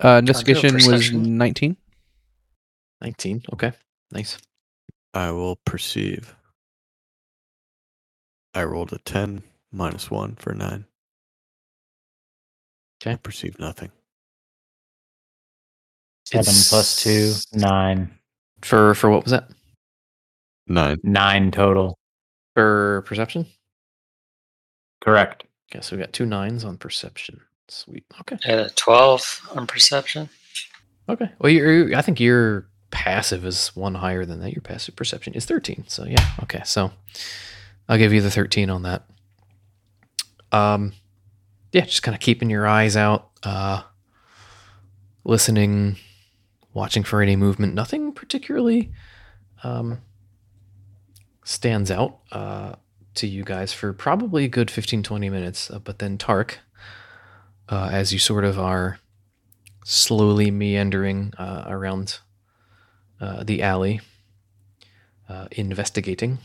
[SPEAKER 1] uh, investigation was
[SPEAKER 5] perception.
[SPEAKER 1] 19.
[SPEAKER 2] Okay, nice.
[SPEAKER 4] I will perceive. I rolled a 10 minus 1 for 9.
[SPEAKER 2] Okay.
[SPEAKER 4] I perceive nothing.
[SPEAKER 3] Seven plus two, nine.
[SPEAKER 2] For for what was that?
[SPEAKER 4] 9.
[SPEAKER 3] Nine total.
[SPEAKER 2] For perception.
[SPEAKER 3] Correct.
[SPEAKER 2] Okay, so we got two nines on perception. Sweet. Okay.
[SPEAKER 5] I had a 12 on perception.
[SPEAKER 2] Okay. Well, you're, I think your passive is one higher than that. Your passive perception is 13. So, yeah. Okay. So, I'll give you the 13 on that. Um, yeah, just kind of keeping your eyes out, uh, listening, watching for any movement. Nothing particularly um, stands out uh, to you guys for probably a good 15, 20 minutes. Uh, but then Tark, uh, as you sort of are slowly meandering uh, around uh, the alley, uh, investigating.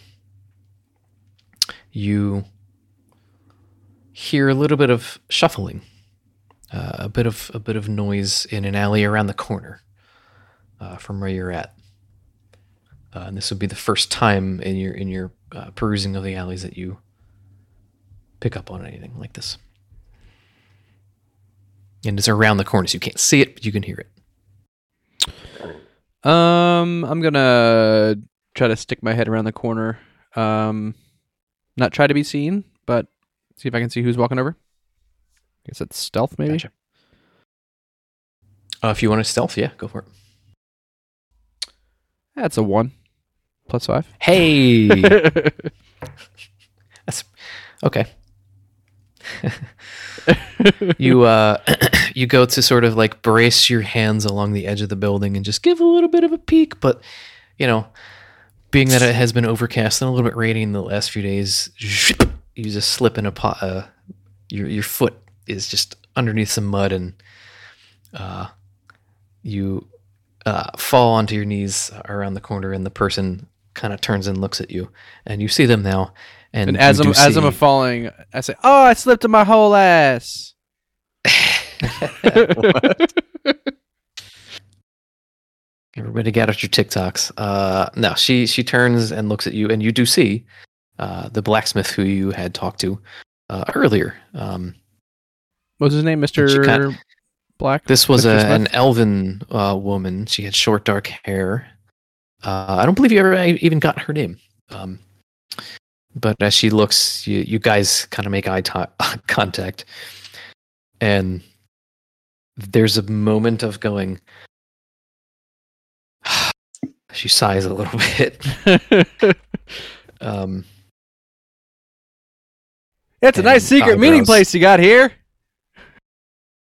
[SPEAKER 2] You hear a little bit of shuffling, uh, a bit of a bit of noise in an alley around the corner uh, from where you're at. Uh, and this would be the first time in your in your perusing of the alleys that you pick up on anything like this. And it's around the corner, so you can't see it, but you can hear it.
[SPEAKER 1] Um, I'm gonna try to stick my head around the corner. Um, not try to be seen, but see if I can see who's walking over. I guess it's stealth, maybe.
[SPEAKER 2] Gotcha. Uh, if you want to stealth, yeah, go for it.
[SPEAKER 1] That's a one plus five.
[SPEAKER 2] Hey, (laughs) that's okay. (laughs) you uh, (clears throat) you go to sort of like brace your hands along the edge of the building and just give a little bit of a peek, but you know, being that it has been overcast and a little bit rainy in the last few days, you just slip in a pot. Uh, your your foot is just underneath some mud and uh, you uh, fall onto your knees around the corner, and the person kind of turns and looks at you, and you see them now. And,
[SPEAKER 1] and as I'm
[SPEAKER 2] do
[SPEAKER 1] as I'm falling, I say, "Oh, I slipped in my whole ass." (laughs) (laughs)
[SPEAKER 2] Everybody get out your TikToks. Uh, no, she she turns and looks at you, and you do see uh, the blacksmith who you had talked to uh, earlier. Um,
[SPEAKER 1] What was his name, Mister
[SPEAKER 2] kinda-
[SPEAKER 1] Black?
[SPEAKER 2] this was a, an elven uh, woman. She had short, dark hair. Uh, I don't believe you ever even got her name. Um, but as she looks, you, you guys kind of make eye to- (laughs) contact, and there's a moment of going. (sighs) she sighs a little (laughs) bit. Um,
[SPEAKER 1] it's a nice secret meeting place you got here.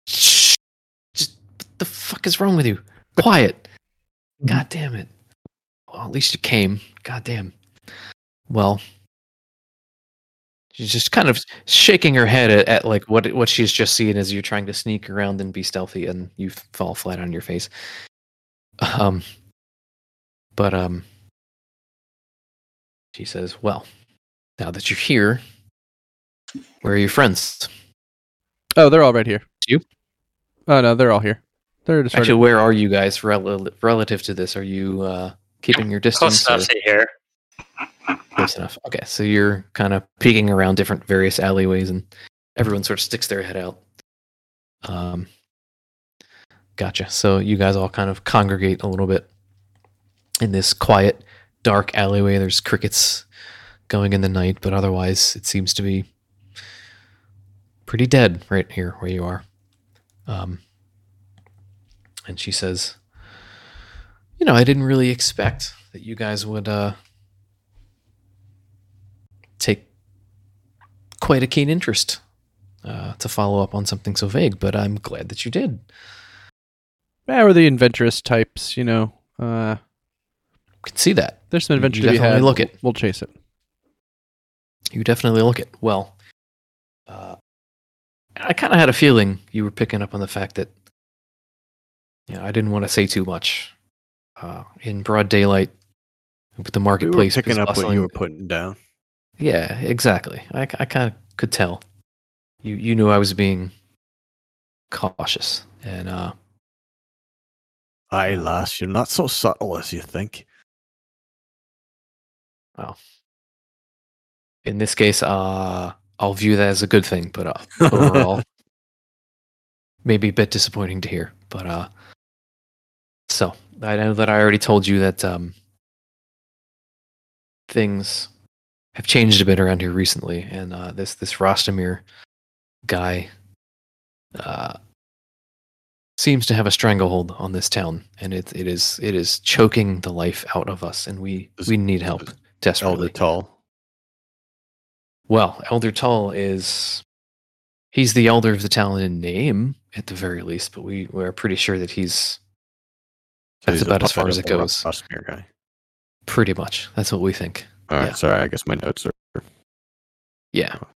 [SPEAKER 2] Shh. Just what the fuck is wrong with you? Quiet. (laughs) God damn it. Well, at least you came. God damn. Well, she's just kind of shaking her head at, at like what what she's just seen as you're trying to sneak around and be stealthy, and you fall flat on your face. Um, but um, she says, "Well, now that you're here, where are your friends?
[SPEAKER 1] Oh, they're all right here.
[SPEAKER 2] You?
[SPEAKER 1] Oh no, they're all here. They're just
[SPEAKER 2] Actually, where are you guys rel- relative to this? Are you uh, keeping your distance?
[SPEAKER 5] Close enough to here.
[SPEAKER 2] Close enough. Okay, so you're kind of peeking around different various alleyways, and everyone sort of sticks their head out. Um, gotcha. So you guys all kind of congregate a little bit in this quiet, dark alleyway. There's crickets going in the night, but otherwise, it seems to be pretty dead right here where you are. Um, and she says, "You know, I didn't really expect that you guys would." Uh, take quite a keen interest uh, to follow up on something so vague, but I'm glad that you did.
[SPEAKER 1] Yeah, we're the adventurous types, you know. Uh,
[SPEAKER 2] Can see that.
[SPEAKER 1] there's some
[SPEAKER 2] You- you
[SPEAKER 1] adventure to be
[SPEAKER 2] definitely
[SPEAKER 1] had.
[SPEAKER 2] look it.
[SPEAKER 1] We'll chase it.
[SPEAKER 2] You definitely look it. Well, uh, I kind of had a feeling you were picking up on the fact that you know, I didn't want to say too much uh, in broad daylight with the marketplace.
[SPEAKER 4] We were
[SPEAKER 2] marketplace.
[SPEAKER 4] picking
[SPEAKER 2] was
[SPEAKER 4] up what you were putting down.
[SPEAKER 2] Yeah, exactly. I, I kind of could tell. You you knew I was being cautious, and uh,
[SPEAKER 4] Aye, lass, you're not so subtle as you think.
[SPEAKER 2] Well, in this case, uh, I'll view that as a good thing. But uh, overall, (laughs) maybe a bit disappointing to hear. But uh, so I know that I already told you that um, things have changed a bit around here recently, and uh, this this Rostamir guy uh, seems to have a stranglehold on this town, and it it is it is choking the life out of us, and we
[SPEAKER 4] Is-
[SPEAKER 2] we need help desperately.
[SPEAKER 4] Elder Tull.
[SPEAKER 2] Well, Elder Tull is he's the elder of the town in name, at the very least, but we we're pretty sure that he's
[SPEAKER 4] So
[SPEAKER 2] That's
[SPEAKER 4] he's
[SPEAKER 2] about as far as it goes.
[SPEAKER 4] Rosmere guy.
[SPEAKER 2] pretty much that's what we think.
[SPEAKER 4] All right,
[SPEAKER 2] Yeah.
[SPEAKER 4] sorry. I guess my notes are.
[SPEAKER 2] Yeah.
[SPEAKER 4] Oh,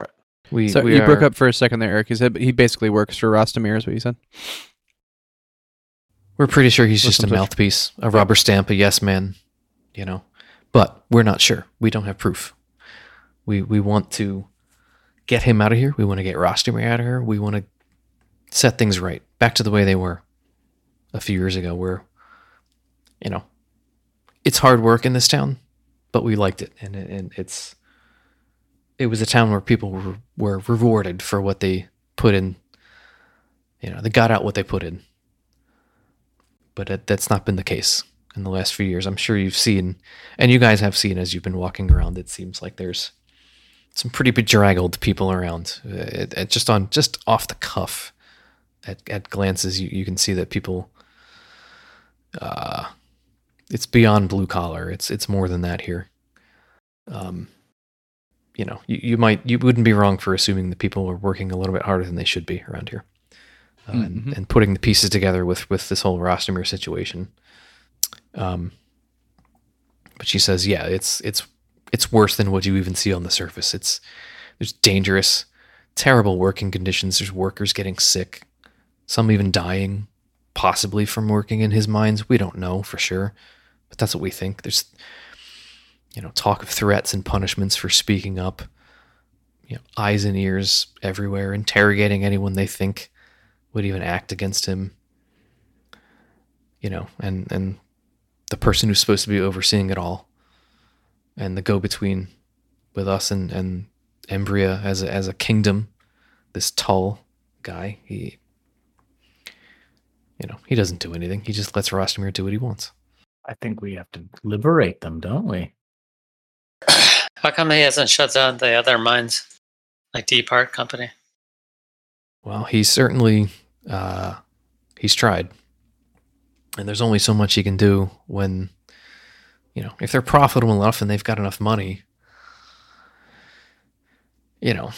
[SPEAKER 4] right.
[SPEAKER 2] We,
[SPEAKER 1] So
[SPEAKER 2] we
[SPEAKER 1] you broke up for a second there, Eric. He said he basically works for Rostamir, is what you said.
[SPEAKER 2] We're pretty sure he's
[SPEAKER 1] With
[SPEAKER 2] just a mouthpiece, a rubber stamp, a yes man, you know. But we're not sure. We don't have proof. We we want to get him out of here. We want to get Rostomir out of here. We want to set things right, back to the way they were a few years ago. Where, you know, it's hard work in this town, but we liked it, and and it's it was a town where people were were rewarded for what they put in. You know, they got out what they put in but it, that's not been the case in the last few years. I'm sure you've seen, and you guys have seen as you've been walking around. It seems like there's some pretty bedraggled people around. Uh, It, it just on just off the cuff, at, at glances, you, you can see that people. Uh, it's beyond blue collar. It's it's more than that here. Um, you know, you, you might you wouldn't be wrong for assuming that people are working a little bit harder than they should be around here uh, and,
[SPEAKER 1] Mhm.
[SPEAKER 2] and putting the pieces together with with this whole Rostomir situation. Um, but she says, yeah, it's it's it's worse than what you even see on the surface. It's there's dangerous, terrible working conditions. There's workers getting sick, some even dying, possibly from working in his mines. We don't know for sure, but that's what we think. There's you know talk of threats and punishments for speaking up. You know, eyes and ears everywhere, interrogating anyone they think would even act against him. You know, and and the person who's supposed to be overseeing it all, and the go between with us and and Embria as a, as a kingdom, this Tull guy, he, you know, he doesn't do anything. He just lets Rostomir do what he wants.
[SPEAKER 3] I think we have to liberate them, don't we?
[SPEAKER 5] How come he hasn't shut down the other mines, like Deep Heart Company?
[SPEAKER 2] Well, he's certainly uh, he's tried, and there's only so much he can do when, you know, if they're profitable enough and they've got enough money. You know,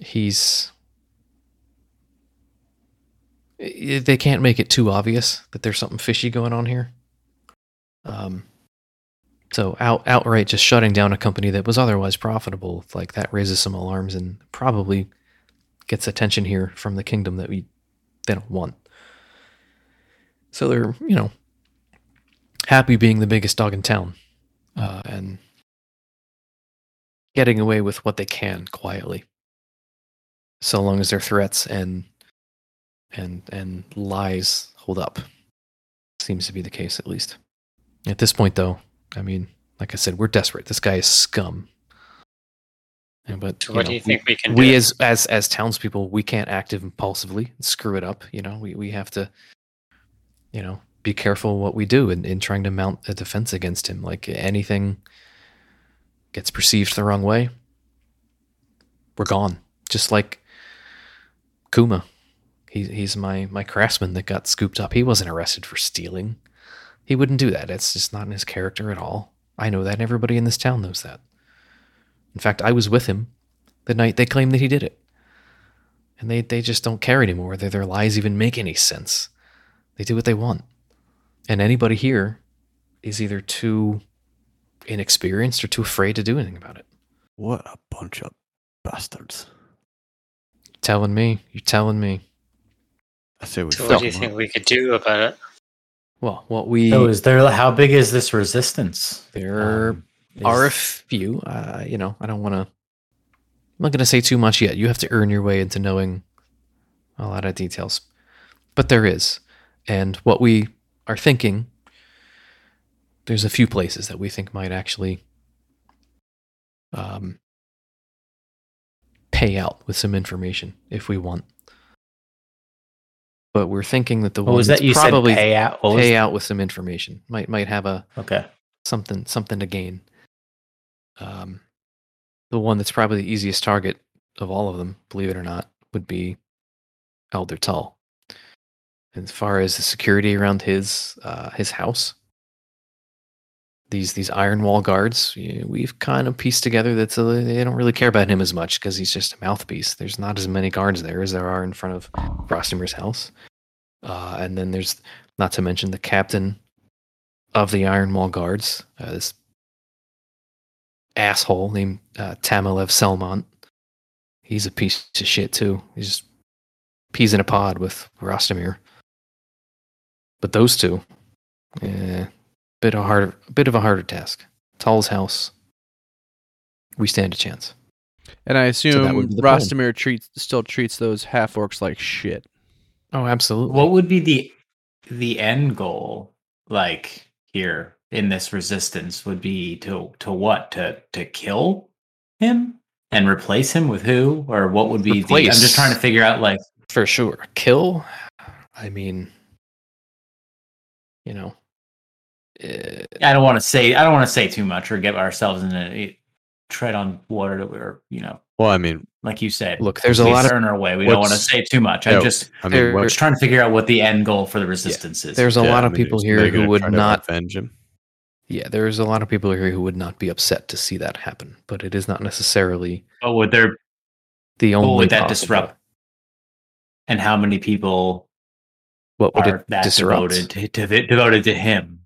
[SPEAKER 2] he's. They can't make it too obvious that there's something fishy going on here. Um, so out outright just shutting down a company that was otherwise profitable, like that raises some alarms and probably gets attention here from the kingdom that we they don't want. So they're you know happy being the biggest dog in town, uh, and getting away with what they can quietly, so long as their threats and and and lies hold up. Seems to be the case, at least. At this point, though, I mean, like I said, we're desperate. This guy is scum. And, but
[SPEAKER 5] So what
[SPEAKER 2] know,
[SPEAKER 5] do you
[SPEAKER 2] we-
[SPEAKER 5] think we can
[SPEAKER 2] we
[SPEAKER 5] do?
[SPEAKER 2] as as as townspeople we can't act impulsively and screw it up you know we, we have to you know be careful what we do in, in trying to mount a defense against him like anything gets perceived the wrong way we're gone just like kuma he, he's my my craftsman that got scooped up he wasn't arrested for stealing he wouldn't do that it's just not in his character at all i know that and everybody in this town knows that in fact i was with him the night they claim that he did it. And they, they just don't care anymore whether their lies even make any sense. They do what they want. And anybody here is either too inexperienced or too afraid to do anything about it.
[SPEAKER 4] What a bunch of bastards.
[SPEAKER 2] Telling me, you're telling me.
[SPEAKER 4] I say we
[SPEAKER 5] So what do you think
[SPEAKER 4] up.
[SPEAKER 5] we could do about it?
[SPEAKER 2] Well, what we
[SPEAKER 3] So is there? How big is this resistance?
[SPEAKER 2] there
[SPEAKER 3] Um, is-
[SPEAKER 2] are a few. Uh, you know, I don't want to. I'm not going to say too much yet. You have to earn your way into knowing a lot of details, but there is, and what we are thinking. There's a few places that we think might actually um, pay out with some information if we want. But we're thinking that the
[SPEAKER 3] what
[SPEAKER 2] one
[SPEAKER 3] was that? You
[SPEAKER 2] probably
[SPEAKER 3] said pay out. What
[SPEAKER 2] pay out with some information might might have a
[SPEAKER 3] Okay.
[SPEAKER 2] something something to gain. Um, the one that's probably the easiest target of all of them, believe it or not, would be Elder Tull. As far as the security around his uh, his house, these these iron wall guards, we've kind of pieced together that uh, they don't really care about him as much because he's just a mouthpiece. There's not as many guards there as there are in front of Frostimer's house, uh, and then there's not to mention the captain of the Iron Wall Guards, uh, this asshole named uh, Tamilev Selmont. He's a piece of shit too. He's just peas in a pod with Rostamir. But those two, eh, bit of harder, bit of a harder task. Tull's house, we stand a chance.
[SPEAKER 1] And I assume
[SPEAKER 2] would be the plan.
[SPEAKER 1] Rostamir treats still treats those half orcs like shit.
[SPEAKER 2] Oh, absolutely.
[SPEAKER 3] What would be the the end goal like here in this resistance would be to to what to to kill him and replace him with who or what would be the I'm just trying to figure out like
[SPEAKER 2] For sure. Kill, I mean, you know,
[SPEAKER 3] I don't want to say I don't want to say too much or get ourselves in a tread on water that we're you know
[SPEAKER 4] Well, I mean,
[SPEAKER 3] like you said
[SPEAKER 2] look, there's a lot of
[SPEAKER 3] earn our way we don't want to say too much
[SPEAKER 4] Yeah,
[SPEAKER 3] I'm just
[SPEAKER 4] I mean,
[SPEAKER 2] There-
[SPEAKER 4] what,
[SPEAKER 3] just trying to figure out what the end goal for the resistance is
[SPEAKER 2] there's a
[SPEAKER 4] yeah,
[SPEAKER 2] lot
[SPEAKER 4] I
[SPEAKER 2] of
[SPEAKER 4] mean,
[SPEAKER 2] people here who would not
[SPEAKER 4] avenge him.
[SPEAKER 2] Yeah, there's a lot of people here who would not be upset to see that happen, but it is not necessarily
[SPEAKER 3] but would there
[SPEAKER 2] the only.
[SPEAKER 3] what would that
[SPEAKER 2] possible-
[SPEAKER 3] disrupt and how many people
[SPEAKER 2] What would
[SPEAKER 3] are
[SPEAKER 2] it
[SPEAKER 3] that
[SPEAKER 2] disrupt?
[SPEAKER 3] devoted to, to devoted to him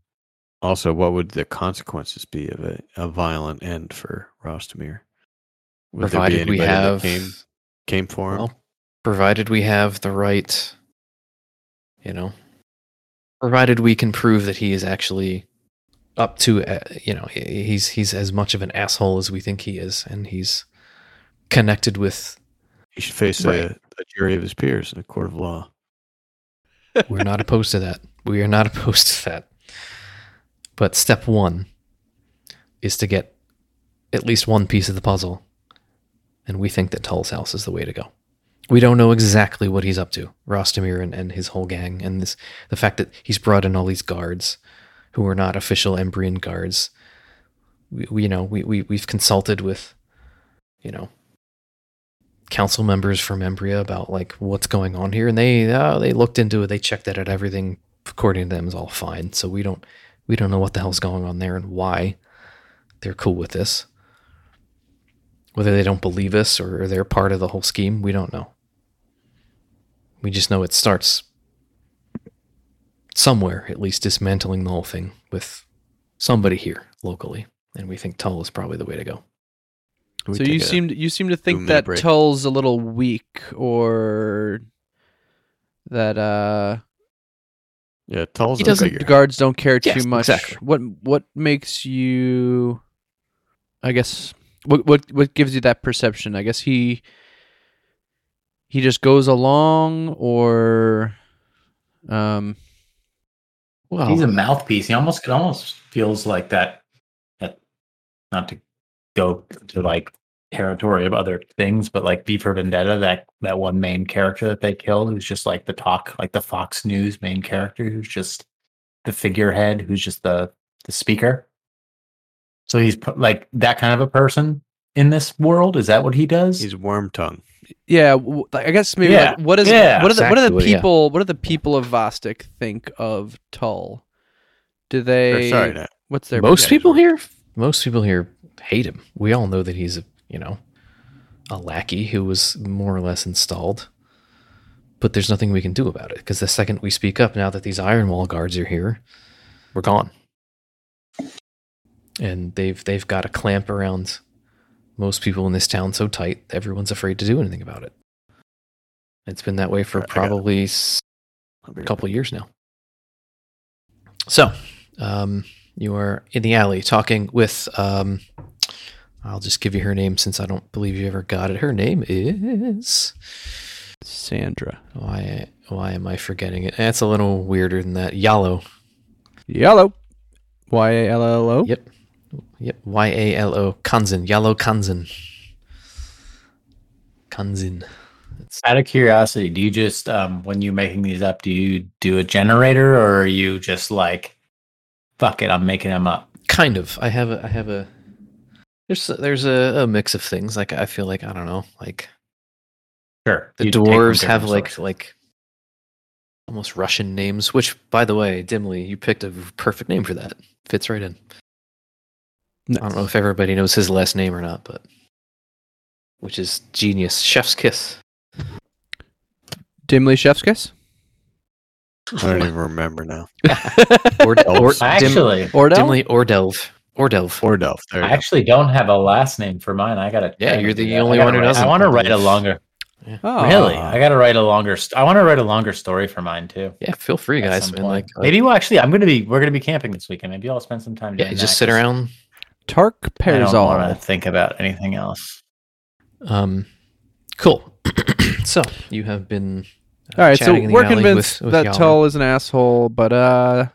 [SPEAKER 4] Also, what would the consequences be of a, a violent end for Rostamir? Would
[SPEAKER 2] Provided we have,
[SPEAKER 4] came came for him?
[SPEAKER 2] well, provided we have the right, you know, provided we can prove that he is actually up to, uh, you know, he's he's as much of an asshole as we think he is, and he's connected with.
[SPEAKER 4] he should face
[SPEAKER 2] Right.
[SPEAKER 4] a, a jury of his peers in a court of law.
[SPEAKER 2] We're not opposed to that. We are not opposed to that. But step one is to get at least one piece of the puzzle. And we think that Tull's house is the way to go. We don't know exactly what he's up to, Rostamir and, and his whole gang, and this the fact that he's brought in all these guards who are not official Embrian guards. We, we you know, we, we we've consulted with, you know, council members from Embria about like what's going on here, and they uh, they looked into it. They checked that out. Everything according to them is all fine. So we don't we don't know what the hell's going on there and why they're cool with this. Whether they don't believe us or they're part of the whole scheme, we don't know. We just know it starts somewhere, at least dismantling the whole thing with somebody here locally, and we think Tull is probably the way to go.
[SPEAKER 4] We
[SPEAKER 1] so you seem to, you seem to think that
[SPEAKER 4] break.
[SPEAKER 1] Tull's a little weak, or that uh,
[SPEAKER 4] yeah, Tull's
[SPEAKER 2] He
[SPEAKER 4] a
[SPEAKER 2] doesn't-
[SPEAKER 4] figure.
[SPEAKER 1] guards don't care
[SPEAKER 2] Yes,
[SPEAKER 1] too much.
[SPEAKER 2] exactly.
[SPEAKER 1] What what makes you, I guess, what what what gives you that perception? I guess he he just goes along, or um,
[SPEAKER 2] Well,
[SPEAKER 3] He's a mouthpiece. He almost it almost feels like that. That not to go to like territory of other things, but like V for Vendetta, that that one main character that they killed, who's just like the talk, like the Fox News main character, who's just the figurehead, who's just the the speaker. So he's pu- like that kind of a person in this world. Is that what he does?
[SPEAKER 4] He's worm tongue.
[SPEAKER 1] yeah, I guess maybe
[SPEAKER 3] Yeah,
[SPEAKER 1] like, what is
[SPEAKER 3] yeah,
[SPEAKER 1] what are the what are the
[SPEAKER 2] exactly, yeah.
[SPEAKER 1] people what do the people of Vosstik think of Tull? Do
[SPEAKER 4] Or,
[SPEAKER 1] they?
[SPEAKER 4] sorry, no.
[SPEAKER 1] what's their
[SPEAKER 2] most people here, most people here hate him. We all know that he's a you know a lackey who was more or less installed. But there's nothing we can do about it because the second we speak up, now that these Iron Wall guards are here, we're gone. And they've they've got a clamp around most people in this town so tight, everyone's afraid to do anything about it. It's been that way for probably a couple of years now. So, um, you are in the alley talking with. Um, I'll just give you her name since I don't believe you ever got it. Her name is.
[SPEAKER 1] Sandra
[SPEAKER 2] Why? Why am I forgetting it? That's a little weirder than that. Yalo.
[SPEAKER 1] Yellow, Y A L L O.
[SPEAKER 2] Yep. Yep. Y A L O. Kanzin. Yalo Kanzin. Kanzin. It's,
[SPEAKER 3] Out of curiosity, do you just um when you're making these up, do you do a generator or are you just like fuck it, I'm making them up?
[SPEAKER 2] kind of. I have a. I have a. There's a, there's a, a mix of things. Like I feel like I don't know. Like
[SPEAKER 3] Sure.
[SPEAKER 2] the
[SPEAKER 3] you take
[SPEAKER 2] dwarves have like
[SPEAKER 3] sources.
[SPEAKER 2] like almost Russian names. Which, by the way, dimly, you picked a perfect name for that. Fits right in. I don't know if everybody knows his last name or not, but which is genius. Chef's kiss.
[SPEAKER 1] Dimly Chef's kiss.
[SPEAKER 4] I don't even remember now. (laughs) (laughs)
[SPEAKER 2] Or, or dim,
[SPEAKER 3] Actually,
[SPEAKER 1] Ordell.
[SPEAKER 2] dimly or delve or delve.
[SPEAKER 4] Or Delph. There
[SPEAKER 3] I
[SPEAKER 4] you go.
[SPEAKER 3] actually don't have a last name for mine. I gotta.
[SPEAKER 2] Yeah, you're the
[SPEAKER 3] that.
[SPEAKER 2] Only one who doesn't,
[SPEAKER 3] I want to write a
[SPEAKER 2] believe.
[SPEAKER 3] longer.
[SPEAKER 1] Oh,
[SPEAKER 3] Really, I gotta write a longer. St- I want to write a longer story for mine too.
[SPEAKER 2] Yeah, feel free, guys. Man, like, uh,
[SPEAKER 3] maybe we'll actually. I'm gonna be. We're gonna be camping this weekend. Maybe I'll spend some time.
[SPEAKER 2] yeah,
[SPEAKER 3] doing
[SPEAKER 2] just
[SPEAKER 3] that,
[SPEAKER 2] sit
[SPEAKER 3] 'cause
[SPEAKER 2] around.
[SPEAKER 1] Tark
[SPEAKER 3] I don't want to think about anything else.
[SPEAKER 2] Um, cool. (clears throat) so you have been. uh,
[SPEAKER 1] All right, so
[SPEAKER 2] chatting in the
[SPEAKER 1] we're convinced
[SPEAKER 2] with- with
[SPEAKER 1] that Tull is an asshole, but uh,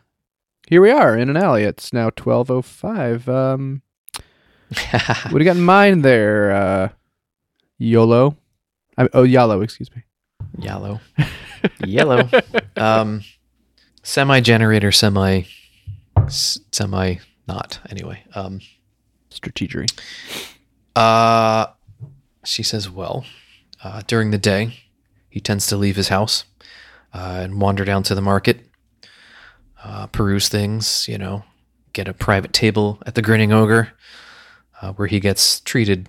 [SPEAKER 1] here we are in an alley. It's now twelve oh five. Um, (laughs) what do you got in mind there, uh, YOLO? I, oh, Yellow, excuse me.
[SPEAKER 2] Yellow. Yellow. um, semi generator, semi, semi not. Anyway, um,
[SPEAKER 1] Strategery.
[SPEAKER 2] uh, she says, well, uh, during the day, he tends to leave his house uh, and wander down to the market, uh, peruse things, you know, get a private table at the Grinning Ogre, uh, where he gets treated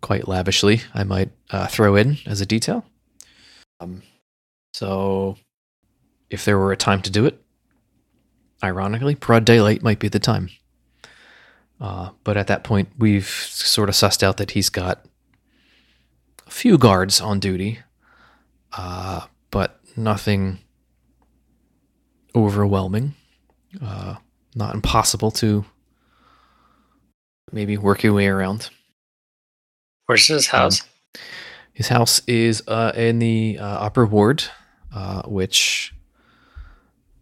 [SPEAKER 2] quite lavishly. I might uh, throw in as a detail. Um, so, if there were a time to do it, ironically, broad daylight might be the time. Uh, but at that point, we've sort of sussed out that he's got a few guards on duty, uh, but nothing overwhelming. Uh, not impossible to maybe work your way around.
[SPEAKER 5] Where's his house?
[SPEAKER 2] His house is uh, in the uh, upper ward, uh, which,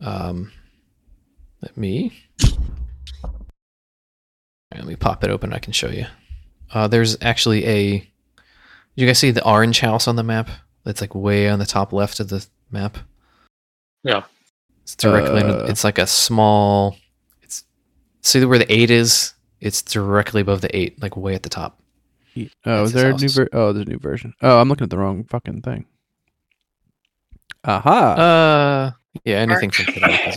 [SPEAKER 2] um, let me let me pop it open. I can show you. Uh, there's actually a. You guys see the orange house on the map? That's like way on the top left of the map.
[SPEAKER 5] Yeah.
[SPEAKER 2] It's directly.
[SPEAKER 1] Uh.
[SPEAKER 2] it's like a small. It's see where the eight is. It's directly above the eight, like way at the top.
[SPEAKER 1] Oh,
[SPEAKER 2] That's
[SPEAKER 1] is there a new ver- Oh, there's a new version. Oh, I'm looking at the wrong fucking thing. Aha!
[SPEAKER 2] Uh, yeah, anything from today.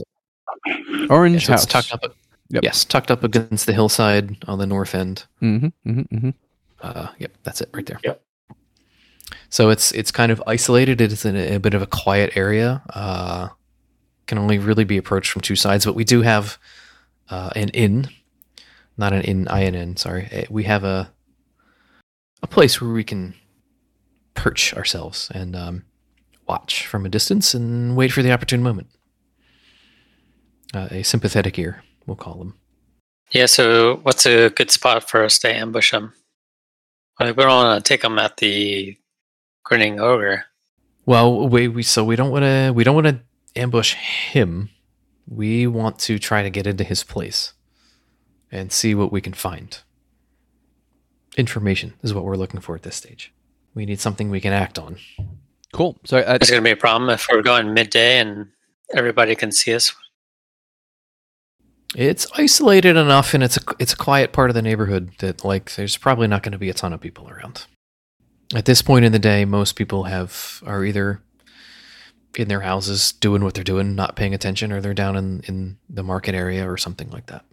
[SPEAKER 2] it.
[SPEAKER 1] Orange
[SPEAKER 2] Yeah, so
[SPEAKER 1] house.
[SPEAKER 2] it's tucked up.
[SPEAKER 1] Yep.
[SPEAKER 2] Yes, tucked up against the hillside on the north end.
[SPEAKER 1] Mm-hmm, mm-hmm, mm-hmm.
[SPEAKER 2] Uh, yep, that's it right there.
[SPEAKER 3] Yep.
[SPEAKER 2] So it's it's kind of isolated. It's in a, a bit of a quiet area. Uh, can only really be approached from two sides, but we do have uh, an inn, not an inn, inn. Sorry, Eh, we have a a place where we can perch ourselves and um, watch from a distance and wait for the opportune moment. Uh, a sympathetic ear, we'll call them.
[SPEAKER 5] Yeah. So, what's a good spot for us to ambush? Like, we don't want to take them at the grinning ogre.
[SPEAKER 2] Well, we, we so we don't want to we don't want to ambush him. We want to try to get into his place and see what we can find. Information is what we're looking for at this stage. We need something we can act on.
[SPEAKER 1] Cool. So uh,
[SPEAKER 5] It's going to be a problem if we're going midday and everybody can see us.
[SPEAKER 2] It's isolated enough, and it's a it's a quiet part of the neighborhood that like there's probably not going to be a ton of people around. At this point in the day, most people have are either in their houses doing what they're doing, not paying attention, or they're down in in the market area or something like that.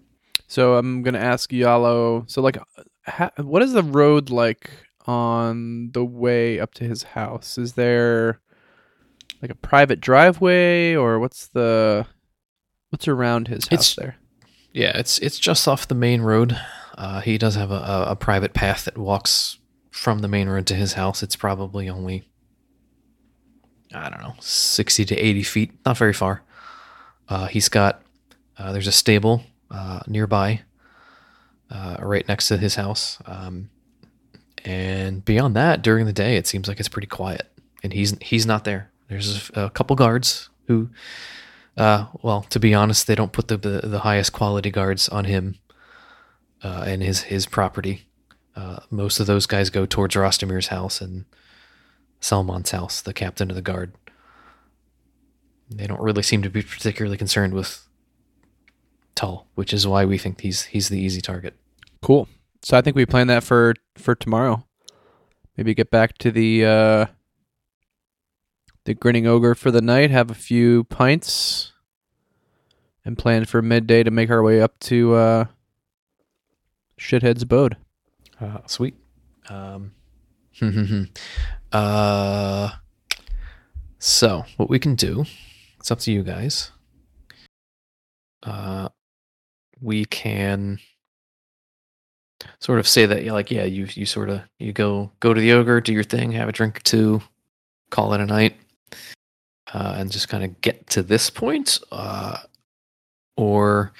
[SPEAKER 1] So I'm gonna ask Yalo. So like, ha- what is the road like on the way up to his house? Is there like a private driveway, or what's the what's around his house
[SPEAKER 2] It's-
[SPEAKER 1] there?
[SPEAKER 2] Yeah, it's it's just off the main road. Uh, he does have a, a, a private path that walks from the main road to his house. It's probably only I don't know, sixty to eighty feet, not very far. Uh, he's got uh, there's a stable uh, nearby, uh, right next to his house, um, and beyond that, during the day, it seems like it's pretty quiet, and he's he's not there. There's a, couple guards who uh, well, to be honest, they don't put the the, the highest quality guards on him uh, and his his property. Most of those guys go towards Rostomir's house and Salmon's house, the captain of the guard. They don't really seem to be particularly concerned with Tull, which is why we think he's he's the easy target.
[SPEAKER 1] Cool. So I think we plan that for for tomorrow. Maybe get back to the uh the grinning ogre for the night, have a few pints, and plan for midday to make our way up to uh shithead's abode.
[SPEAKER 2] Uh, sweet. Um, (laughs) uh, so what we can do, it's up to you guys. Uh, we can sort of say that, yeah, like, yeah, you you sort of you go go to the ogre, do your thing, have a drink or two, call it a night, uh, and just kind of get to this point. Uh, or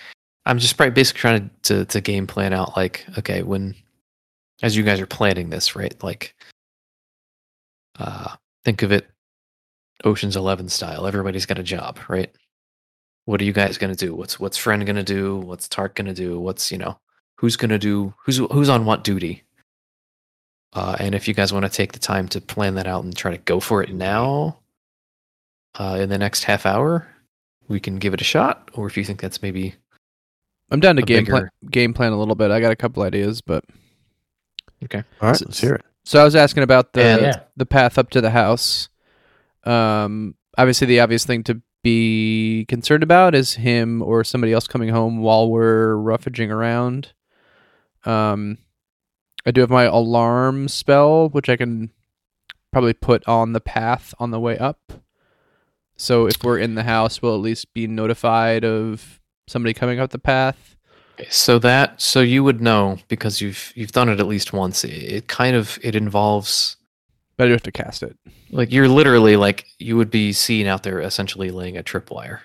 [SPEAKER 2] I'm just probably basically trying to, to to game plan out like, okay, when as you guys are planning this, right? Like, uh, think of it Ocean's Eleven style. Everybody's got a job, right? What are you guys gonna do? What's what's Fren gonna do? What's Tark gonna do? What's you know who's gonna do? Who's who's on what duty? Uh, and if you guys want to take the time to plan that out and try to go for it now, uh, in the next half hour, we can give it a shot. Or if you think that's maybe
[SPEAKER 1] I'm down to
[SPEAKER 2] A
[SPEAKER 1] game plan game plan a little bit. I got a couple ideas, but okay.
[SPEAKER 4] All right,
[SPEAKER 1] S-
[SPEAKER 4] let's hear it.
[SPEAKER 1] So I was asking about the
[SPEAKER 2] And-
[SPEAKER 3] Yeah.
[SPEAKER 1] the path up to the house. Um, obviously, the obvious thing to be concerned about is him or somebody else coming home while we're roughaging around. Um, I do have my alarm spell, which I can probably put on the path on the way up. So if we're in the house, we'll at least be notified of somebody coming up the path.
[SPEAKER 2] So that so you would know because you've you've done it at least once. It, it kind of it involves
[SPEAKER 1] But you have to cast it.
[SPEAKER 2] like you're literally like you would be seen out there essentially laying a tripwire.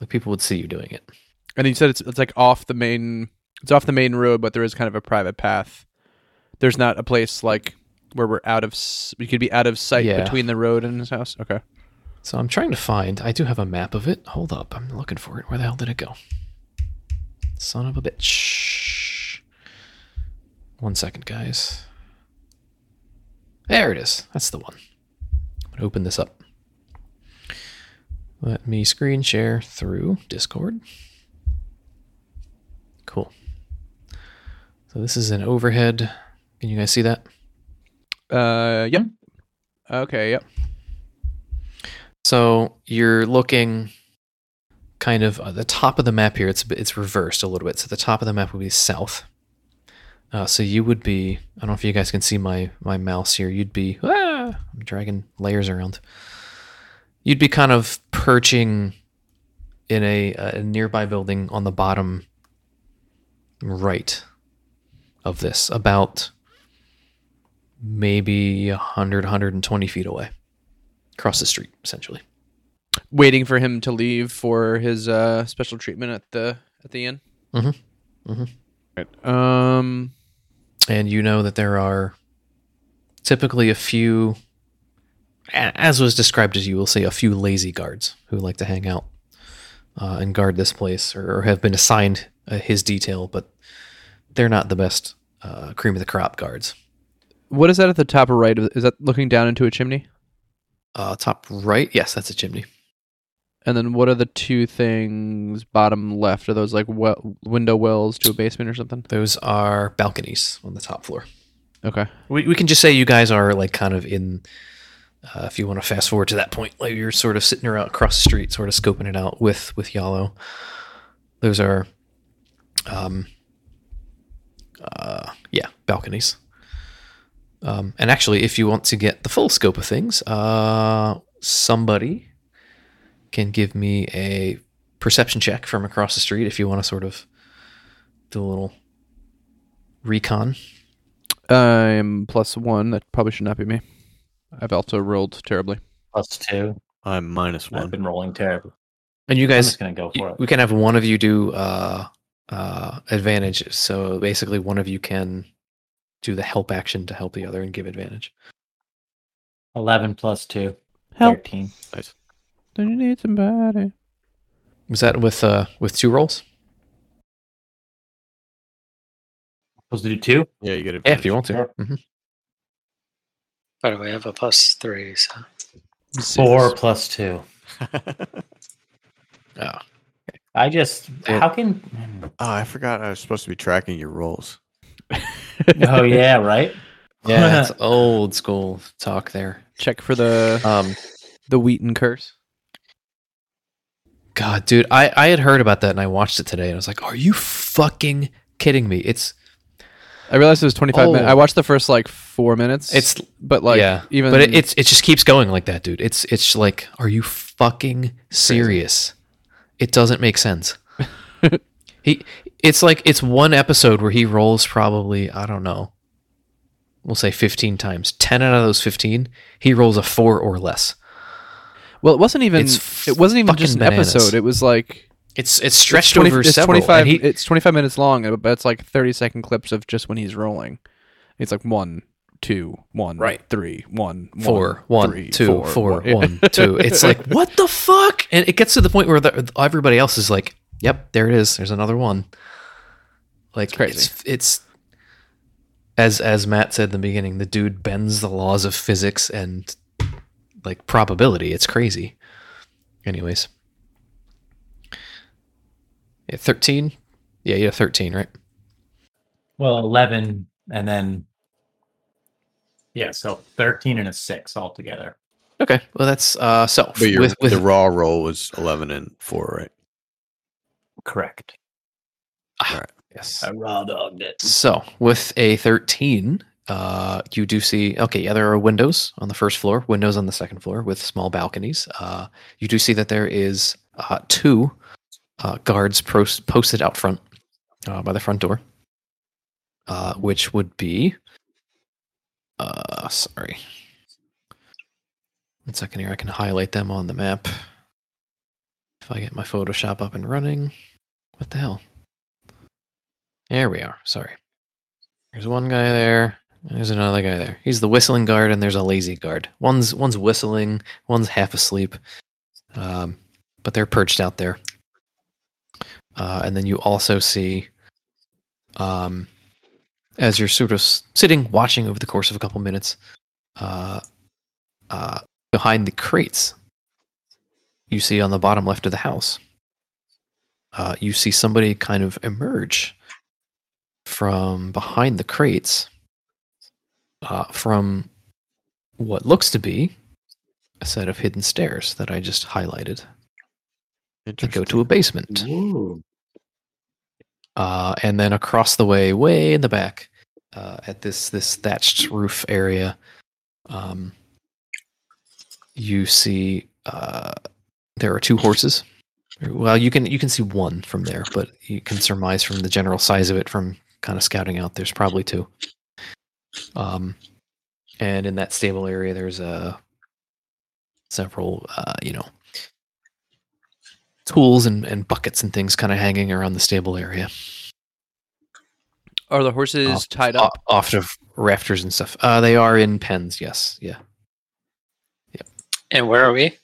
[SPEAKER 2] Like people would see you doing it.
[SPEAKER 1] And you said it's it's like off the main it's off the main road, but there is kind of a private path. There's not a place like where we're out of we could be out of sight
[SPEAKER 2] Yeah.
[SPEAKER 1] between the road and his house. Okay.
[SPEAKER 2] So I'm trying to find. I do have a map of it. Hold up, I'm looking for it. Where the hell did it go? Son of a bitch. One second, guys. There it is. That's the one. I'm gonna open this up. Let me screen share through Discord. Cool. So this is an overhead. Can you guys see that?
[SPEAKER 1] Uh yep. Okay, yep.
[SPEAKER 2] So you're looking kind of at the top of the map here. It's it's reversed a little bit. So the top of the map would be south. Uh, so you would be. I don't know if you guys can see my my mouse here. You'd be. Ah, I'm dragging layers around. You'd be kind of perching in a, a nearby building on the bottom right of this, about maybe 100, 120 feet away, across the street, essentially.
[SPEAKER 1] Waiting for him to leave for his uh special treatment at the at the inn. Right. Um.
[SPEAKER 2] and you know that there are typically a few as was described as you will say a few lazy guards who like to hang out uh, and guard this place or, or have been assigned uh, his detail but they're not the best uh, cream of the crop guards
[SPEAKER 1] What is that at the top right? Is that looking down into a chimney?
[SPEAKER 2] uh, top right yes that's a chimney
[SPEAKER 1] And then what are the two things bottom left? Are those like well, window wells to a basement or something?
[SPEAKER 2] those are balconies on the top floor
[SPEAKER 1] Okay.
[SPEAKER 2] we, we can just say you guys are like kind of in uh, if you want to fast forward to that point like you're sort of sitting around across the street sort of scoping it out with with yallo those are um uh yeah balconies um and actually if you want to get the full scope of things uh somebody can give me a perception check from across the street if you want to sort of do a little recon
[SPEAKER 1] I'm plus one. That probably should not be me. I've also rolled terribly.
[SPEAKER 3] Plus two.
[SPEAKER 4] I'm one.
[SPEAKER 3] I've been rolling terribly.
[SPEAKER 2] and you
[SPEAKER 3] I'm
[SPEAKER 2] guys
[SPEAKER 3] just gonna go for it.
[SPEAKER 2] we can have one of you do uh uh advantage so basically one of you can do the help action to help the other and give advantage
[SPEAKER 3] Eleven plus two.
[SPEAKER 1] Help.
[SPEAKER 3] Thirteen.
[SPEAKER 1] Don't you need somebody?
[SPEAKER 2] was that with uh with two rolls
[SPEAKER 3] Supposed to do two?
[SPEAKER 4] Yeah, you get it.
[SPEAKER 2] yeah if you want to
[SPEAKER 3] Sure.
[SPEAKER 2] Mhm.
[SPEAKER 5] By the way, I have a plus three, so
[SPEAKER 3] Four plus two. (laughs)
[SPEAKER 2] oh
[SPEAKER 3] I just
[SPEAKER 2] Yeah.
[SPEAKER 3] how can
[SPEAKER 4] oh, I forgot I was supposed to be tracking your rolls. (laughs)
[SPEAKER 3] Oh yeah, right?
[SPEAKER 2] yeah that's (laughs) old school talk there
[SPEAKER 1] Check for the
[SPEAKER 2] um
[SPEAKER 1] the Wheaton curse.
[SPEAKER 2] God dude i i had heard about that and i watched it today and i was like are you fucking kidding me it's
[SPEAKER 1] I realized it was 25 minutes.
[SPEAKER 2] Oh.
[SPEAKER 1] I watched the first like four minutes.
[SPEAKER 2] it's
[SPEAKER 1] but like
[SPEAKER 2] yeah
[SPEAKER 1] even
[SPEAKER 2] but it, it's it just keeps going like that dude it's it's like are you fucking serious it doesn't make sense (laughs) he it's like it's one episode where he rolls probably i don't know we'll say 15 times 10 out of those 15 he rolls a 4 or less
[SPEAKER 1] well, it wasn't even.
[SPEAKER 2] It's
[SPEAKER 1] It wasn't even just an
[SPEAKER 2] bananas.
[SPEAKER 1] episode. It was like
[SPEAKER 2] it's it's stretched
[SPEAKER 1] it's 20
[SPEAKER 2] over
[SPEAKER 1] it's
[SPEAKER 2] several
[SPEAKER 1] 25
[SPEAKER 2] he,
[SPEAKER 1] it's 25 minutes long uh, but it's like 30 second clips of just when he's rolling it's like one two one
[SPEAKER 2] Right.
[SPEAKER 1] three one
[SPEAKER 2] four,
[SPEAKER 1] one,
[SPEAKER 2] one,
[SPEAKER 1] three,
[SPEAKER 2] two,
[SPEAKER 1] four,
[SPEAKER 2] four,
[SPEAKER 1] one.
[SPEAKER 2] one, (laughs) two. It's like what the fuck, and it gets to the point where the, everybody else is like, "Yep, there it is. There's another one." Like
[SPEAKER 1] It's crazy.
[SPEAKER 2] It's, it's as as Matt said in the beginning, the dude bends the laws of physics and like probability. It's crazy. Anyways, yeah, thirteen. Yeah, you have thirteen, right?
[SPEAKER 3] Well, eleven and then yeah, so thirteen and a six altogether.
[SPEAKER 2] Okay, well that's uh so
[SPEAKER 4] But your
[SPEAKER 2] with with
[SPEAKER 4] the raw roll was eleven and four, right?
[SPEAKER 3] Correct.
[SPEAKER 2] yes.
[SPEAKER 3] I raw dogged it.
[SPEAKER 2] So with a 13, uh, you do see, okay, yeah, there are windows on the first floor, windows on the second floor with small balconies. Uh, you do see that there is uh, two uh, guards pros- posted out front uh, by the front door, uh, which would be, sorry. One second here, I can highlight them on the map. If I get my Photoshop up and running. What the hell? There we are. Sorry. There's one guy there. There's another guy there. He's the whistling guard, and there's a lazy guard. One's one's whistling, one's half asleep, um, but they're perched out there. Uh, and then you also see, um, as you're sort of sitting watching over the course of a couple minutes, uh, uh, behind the crates, you see on the bottom left of the house, uh, you see somebody kind of emerge from behind the crates uh, from what looks to be a set of hidden stairs that I just highlighted that go to a basement. Uh, and then across the way, way in the back, uh, at this this thatched roof area, um, you see uh, there are two horses. Well, you can you can see one from there, but you can surmise from the general size of it from kind of scouting out. There's probably two. Um, and in that stable area, there's uh, several uh, you know tools and, and buckets and things kind of hanging around the stable area.
[SPEAKER 1] Are the horses
[SPEAKER 2] off,
[SPEAKER 1] tied up?
[SPEAKER 2] off of rafters and stuff. Uh, they are in pens. Yes. Yeah. Yep.
[SPEAKER 5] And where are we?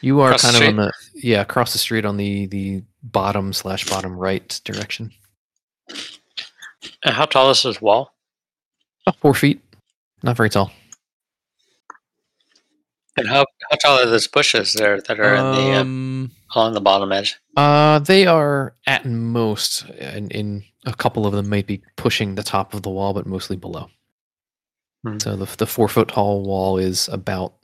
[SPEAKER 2] You are
[SPEAKER 5] Across
[SPEAKER 2] kind of on the yeah across the street on the the bottom slash bottom right direction.
[SPEAKER 5] And how tall is this wall?
[SPEAKER 2] About four feet. Not very tall.
[SPEAKER 5] And how how tall are those bushes there that are in the uh,
[SPEAKER 1] Um,
[SPEAKER 5] along the bottom edge?
[SPEAKER 2] Uh, they are at most, in, in a couple of them, might be pushing the top of the wall, but mostly below.
[SPEAKER 5] Hmm.
[SPEAKER 2] So the the four foot tall wall is about,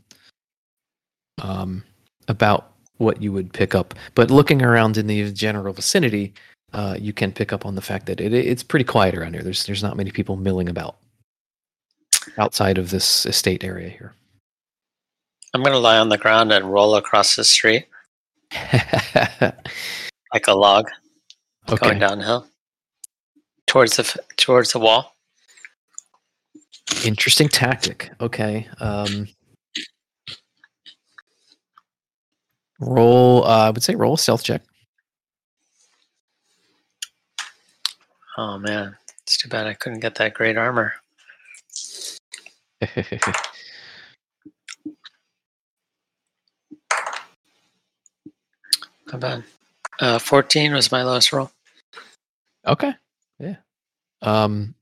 [SPEAKER 2] um, about what you would pick up. But looking around in the general vicinity, uh, you can pick up on the fact that it it's pretty quiet around here. There's there's not many people milling about outside of this estate area here.
[SPEAKER 5] I'm gonna lie on the ground and roll across the street (laughs) like a log going downhill towards the towards the wall.
[SPEAKER 2] Interesting tactic. Okay. Um, roll. Uh, I would say roll a stealth check.
[SPEAKER 5] Oh man, it's too bad I couldn't get that great armor. (laughs) How bad? Uh, 14 was my lowest roll.
[SPEAKER 2] okay. Yeah. Um.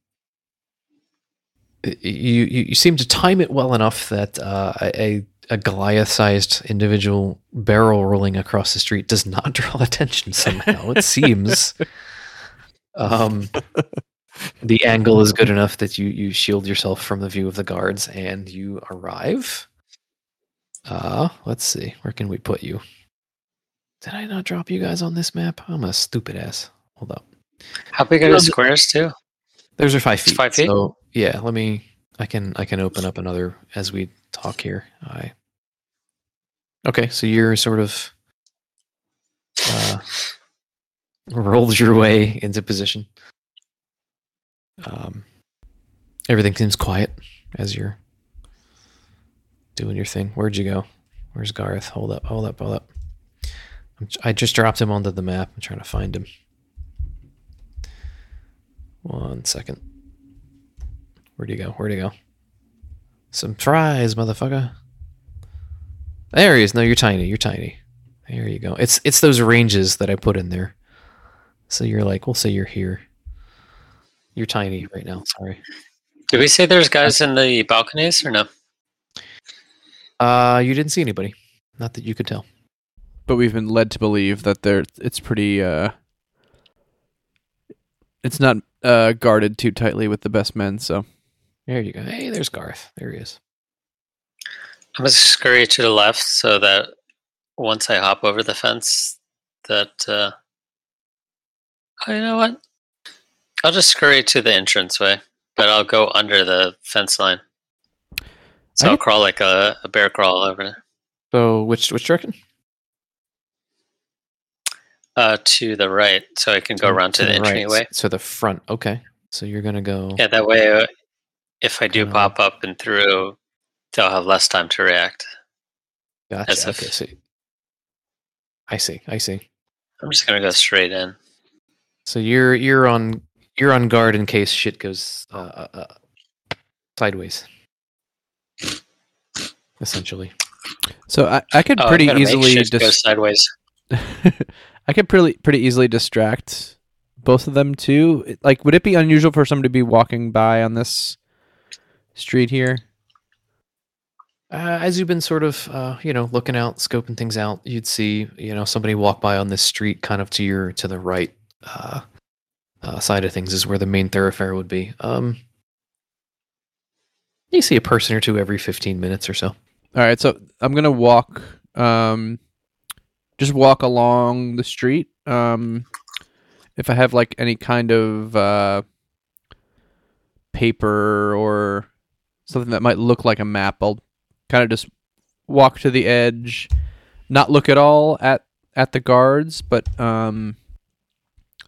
[SPEAKER 2] You, you you seem to time it well enough that uh, a a Goliath-sized individual barrel rolling across the street does not (laughs) draw attention somehow. it seems. (laughs) Um, (laughs) the angle is good enough that you you shield yourself from the view of the guards, and you arrive. Uh, let's see. Where can we put you? Did I not drop you guys on this map? I'm a stupid ass. Hold up.
[SPEAKER 5] How big are the squares too?
[SPEAKER 2] Those are five
[SPEAKER 5] It's
[SPEAKER 2] feet.
[SPEAKER 5] five feet?
[SPEAKER 2] So yeah, let me. I can I can open up another as we talk here. I. Okay, so you're sort of. Uh, rolled your way into position. Um, everything seems quiet as you're doing your thing. Where'd you go? Where's Garth? Hold up, hold up, hold up. I just dropped him onto the map. I'm trying to find him. One second. Where'd he go? Where'd he go? Some fries, motherfucker. There he is. No, you're tiny. You're tiny. There you go. It's it's those ranges that I put in there. So you're like, we'll say you're here. You're tiny right now. Sorry.
[SPEAKER 5] Did we say there's guys in the balconies or no?
[SPEAKER 2] Uh, you didn't see anybody. Not that you could tell.
[SPEAKER 1] but we've been led to believe that there it's pretty uh it's not uh guarded too tightly with the best men so
[SPEAKER 2] There you go. Hey, there's Garth. There he is.
[SPEAKER 5] I'm gonna scurry to the left so that once I hop over the fence, that uh, oh, you know what? I'll just scurry to the entranceway, but I'll go under the fence line. So
[SPEAKER 1] I
[SPEAKER 5] I'll crawl like a, a bear crawl over there.
[SPEAKER 2] So which which direction?
[SPEAKER 5] Uh, to the right, so I can go around to, the,
[SPEAKER 2] right.
[SPEAKER 5] entryway.
[SPEAKER 2] So the front. Okay. So you're gonna go.
[SPEAKER 5] Yeah, that way, uh, if I do
[SPEAKER 2] Kinda-
[SPEAKER 5] pop up and through, they'll have less time to react.
[SPEAKER 2] Gotcha.
[SPEAKER 5] as if-
[SPEAKER 2] okay. So I see. I see.
[SPEAKER 5] I'm just gonna go straight in.
[SPEAKER 2] So you're you're on you're on guard in case shit goes uh, uh, uh, sideways. Essentially.
[SPEAKER 1] so i, I could
[SPEAKER 5] Oh,
[SPEAKER 1] pretty
[SPEAKER 5] gonna make
[SPEAKER 1] easily
[SPEAKER 5] shit go sideways. (laughs)
[SPEAKER 1] i could pretty pretty easily distract both of them too like would it be unusual for somebody to be walking by on this street here
[SPEAKER 2] Uh, as you've been sort of, uh, you know, looking out, scoping things out, you'd see, you know, somebody walk by on this street, kind of to your to the right uh, uh, side of things is where the main thoroughfare would be. Um, you see a person or two every fifteen minutes or so.
[SPEAKER 1] all right so i'm gonna walk um just walk along the street um if i have like any kind of uh paper or something that might look like a map i'll kind of just walk to the edge not look at all at at the guards but um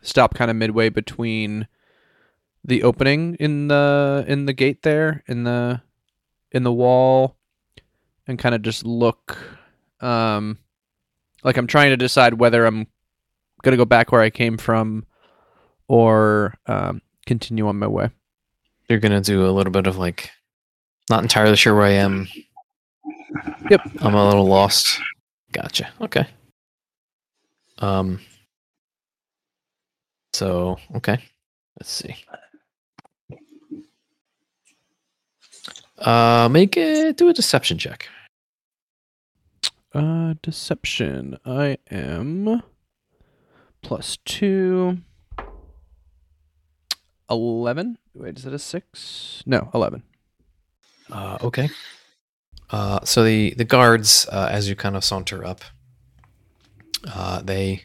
[SPEAKER 1] stop kind of midway between the opening in the in the gate there in the in the wall and kind of just look um like I'm trying to decide whether I'm going to go back where I came from or um continue on my way.
[SPEAKER 2] You're gonna do a little bit of like, not entirely sure where I am.
[SPEAKER 1] Yep.
[SPEAKER 2] I'm a little lost. Gotcha. Okay. Um. So okay, let's see. Uh, make it do a deception check.
[SPEAKER 1] Uh, deception. I am plus two. 11. Wait, is it a six? No, 11.
[SPEAKER 2] Uh, okay. Uh, so the the guards, uh, as you kind of saunter up, uh, they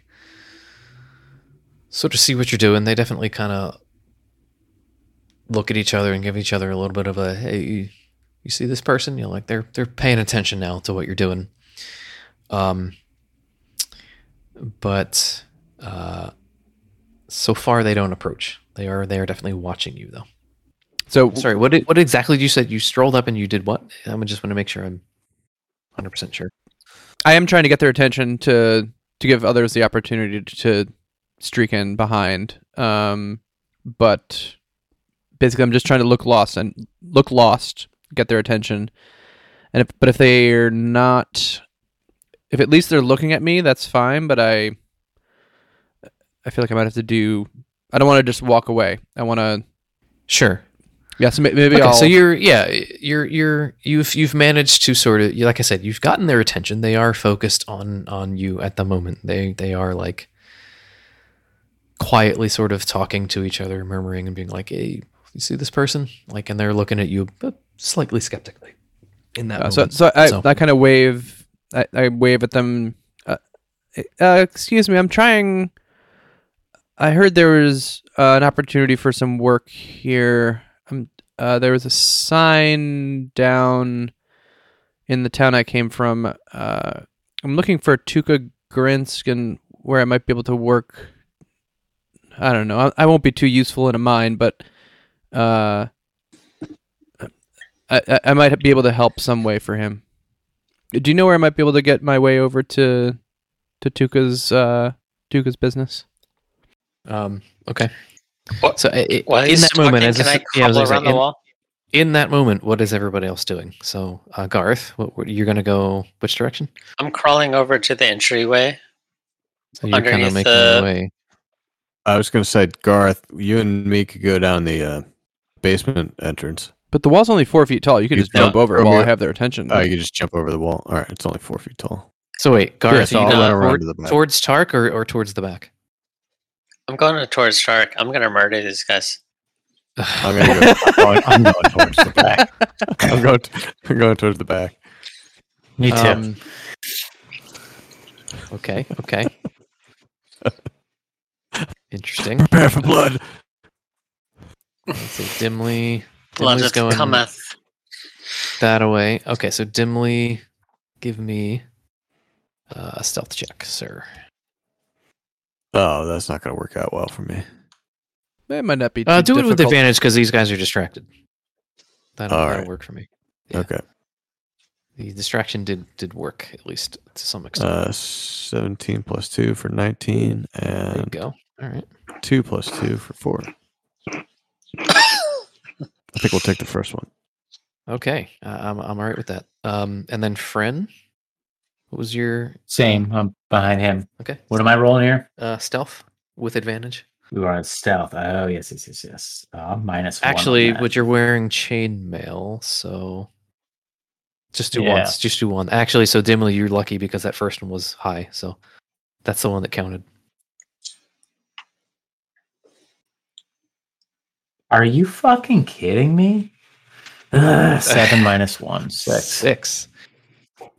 [SPEAKER 2] sort of see what you're doing. They definitely kind of look at each other and give each other a little bit of a hey, you, you see this person? You know, like they're they're paying attention now to what you're doing. Um, but uh, so far they don't approach. They are they are definitely watching you though.
[SPEAKER 1] So,
[SPEAKER 2] Sorry, what did, what exactly did you said? You strolled up and you did what? I am just want to make sure I'm 100 percent sure.
[SPEAKER 1] I am trying to get their attention to to give others the opportunity to streak in behind. Um, but basically, I'm just trying to look lost and look lost, get their attention. And if, but if they're not, if at least they're looking at me, that's fine. But I, I feel like I might have to do. I don't want to just walk away. I want to.
[SPEAKER 2] Sure.
[SPEAKER 1] Yeah, so maybe
[SPEAKER 2] Okay,
[SPEAKER 1] I'll.
[SPEAKER 2] so you're yeah you're you're you've you've managed to sort of like I said you've gotten their attention. They are focused on on you at the moment. They they are like quietly sort of talking to each other, murmuring and being like, "Hey, you see this person?" Like, and they're looking at you, but slightly skeptically. In that
[SPEAKER 1] Uh, so, so I,
[SPEAKER 2] So-
[SPEAKER 1] I kind of wave. I, I wave at them. Uh, uh, excuse me, I'm trying. I heard there was uh, an opportunity for some work here. Um, uh, there was a sign down in the town I came from. Uh, I'm looking for Tuka Grinsk and where I might be able to work. I don't know. I, I won't be too useful in a mine, but uh, I, I I might be able to help some way for him. Do you know where I might be able to get my way over to to Tuka's uh, Tuka's business?
[SPEAKER 2] um, okay.
[SPEAKER 5] What-
[SPEAKER 2] So i- i-
[SPEAKER 5] While
[SPEAKER 2] in
[SPEAKER 5] he's
[SPEAKER 2] that moment, as
[SPEAKER 5] can
[SPEAKER 2] yeah, I was
[SPEAKER 5] crawl
[SPEAKER 2] gonna say,
[SPEAKER 5] around the
[SPEAKER 2] in-
[SPEAKER 5] wall?
[SPEAKER 2] in that moment, what is everybody else doing? So, uh, Garth, what, what you're gonna go? Which direction?
[SPEAKER 5] I'm crawling over to the entryway.
[SPEAKER 2] So you're kind of making
[SPEAKER 5] the-
[SPEAKER 2] your way.
[SPEAKER 4] I was going to say, Garth, you and me could go down the uh, basement entrance.
[SPEAKER 1] But the wall's only four feet tall. You could
[SPEAKER 4] You
[SPEAKER 1] just jump
[SPEAKER 4] jump
[SPEAKER 1] over it
[SPEAKER 4] over
[SPEAKER 1] while I have their attention.
[SPEAKER 4] Oh, you could just jump over the wall. All right, it's only four feet tall.
[SPEAKER 2] So wait, Garth,
[SPEAKER 4] so
[SPEAKER 2] are you
[SPEAKER 4] I'll
[SPEAKER 2] going toward-
[SPEAKER 4] to the
[SPEAKER 2] towards Tark or, or towards the back?
[SPEAKER 5] I'm going towards Tark. I'm gonna murder these guys.
[SPEAKER 4] I'm gonna go. (laughs)
[SPEAKER 3] I'm going towards the back. (laughs)
[SPEAKER 4] I'm going. I'm going towards the back.
[SPEAKER 3] Me too.
[SPEAKER 2] Um, okay, okay. (laughs) Interesting. (laughs)
[SPEAKER 4] Prepare for blood.
[SPEAKER 2] Let's dimly.
[SPEAKER 5] Blood
[SPEAKER 2] Dimly's
[SPEAKER 5] of
[SPEAKER 2] going
[SPEAKER 5] cometh.
[SPEAKER 2] that away. Okay, so dimly, give me uh, a stealth check, sir.
[SPEAKER 4] Oh, that's not going to work out well for me.
[SPEAKER 1] It might not be.
[SPEAKER 2] Uh,
[SPEAKER 1] too
[SPEAKER 2] do it with advantage because these guys are distracted. That'll, that'll
[SPEAKER 4] right.
[SPEAKER 2] work for me. Yeah.
[SPEAKER 4] Okay.
[SPEAKER 2] The distraction did did work at least to some extent.
[SPEAKER 4] Uh, 17 plus 2 for 19,
[SPEAKER 2] there you
[SPEAKER 4] and
[SPEAKER 2] go. All right.
[SPEAKER 4] 2 plus 2 for 4. I think we'll take the first one.
[SPEAKER 2] Okay, uh, I'm I'm all right with that. Um, and then Fren, what was your
[SPEAKER 3] Same. I'm behind him.
[SPEAKER 2] okay?
[SPEAKER 3] What am I rolling here?
[SPEAKER 2] Uh, stealth with advantage.
[SPEAKER 3] We are on stealth. Oh yes, yes, yes, yes. Uh, minus one
[SPEAKER 2] Actually,
[SPEAKER 3] that.
[SPEAKER 2] but you're wearing chainmail, so just do
[SPEAKER 3] Yeah.
[SPEAKER 2] once. Just do one. Actually, so dimly, you're lucky because that first one was high, so that's the one that counted.
[SPEAKER 3] Are you fucking kidding me? Ugh, seven (laughs) minus one, six.
[SPEAKER 2] Six.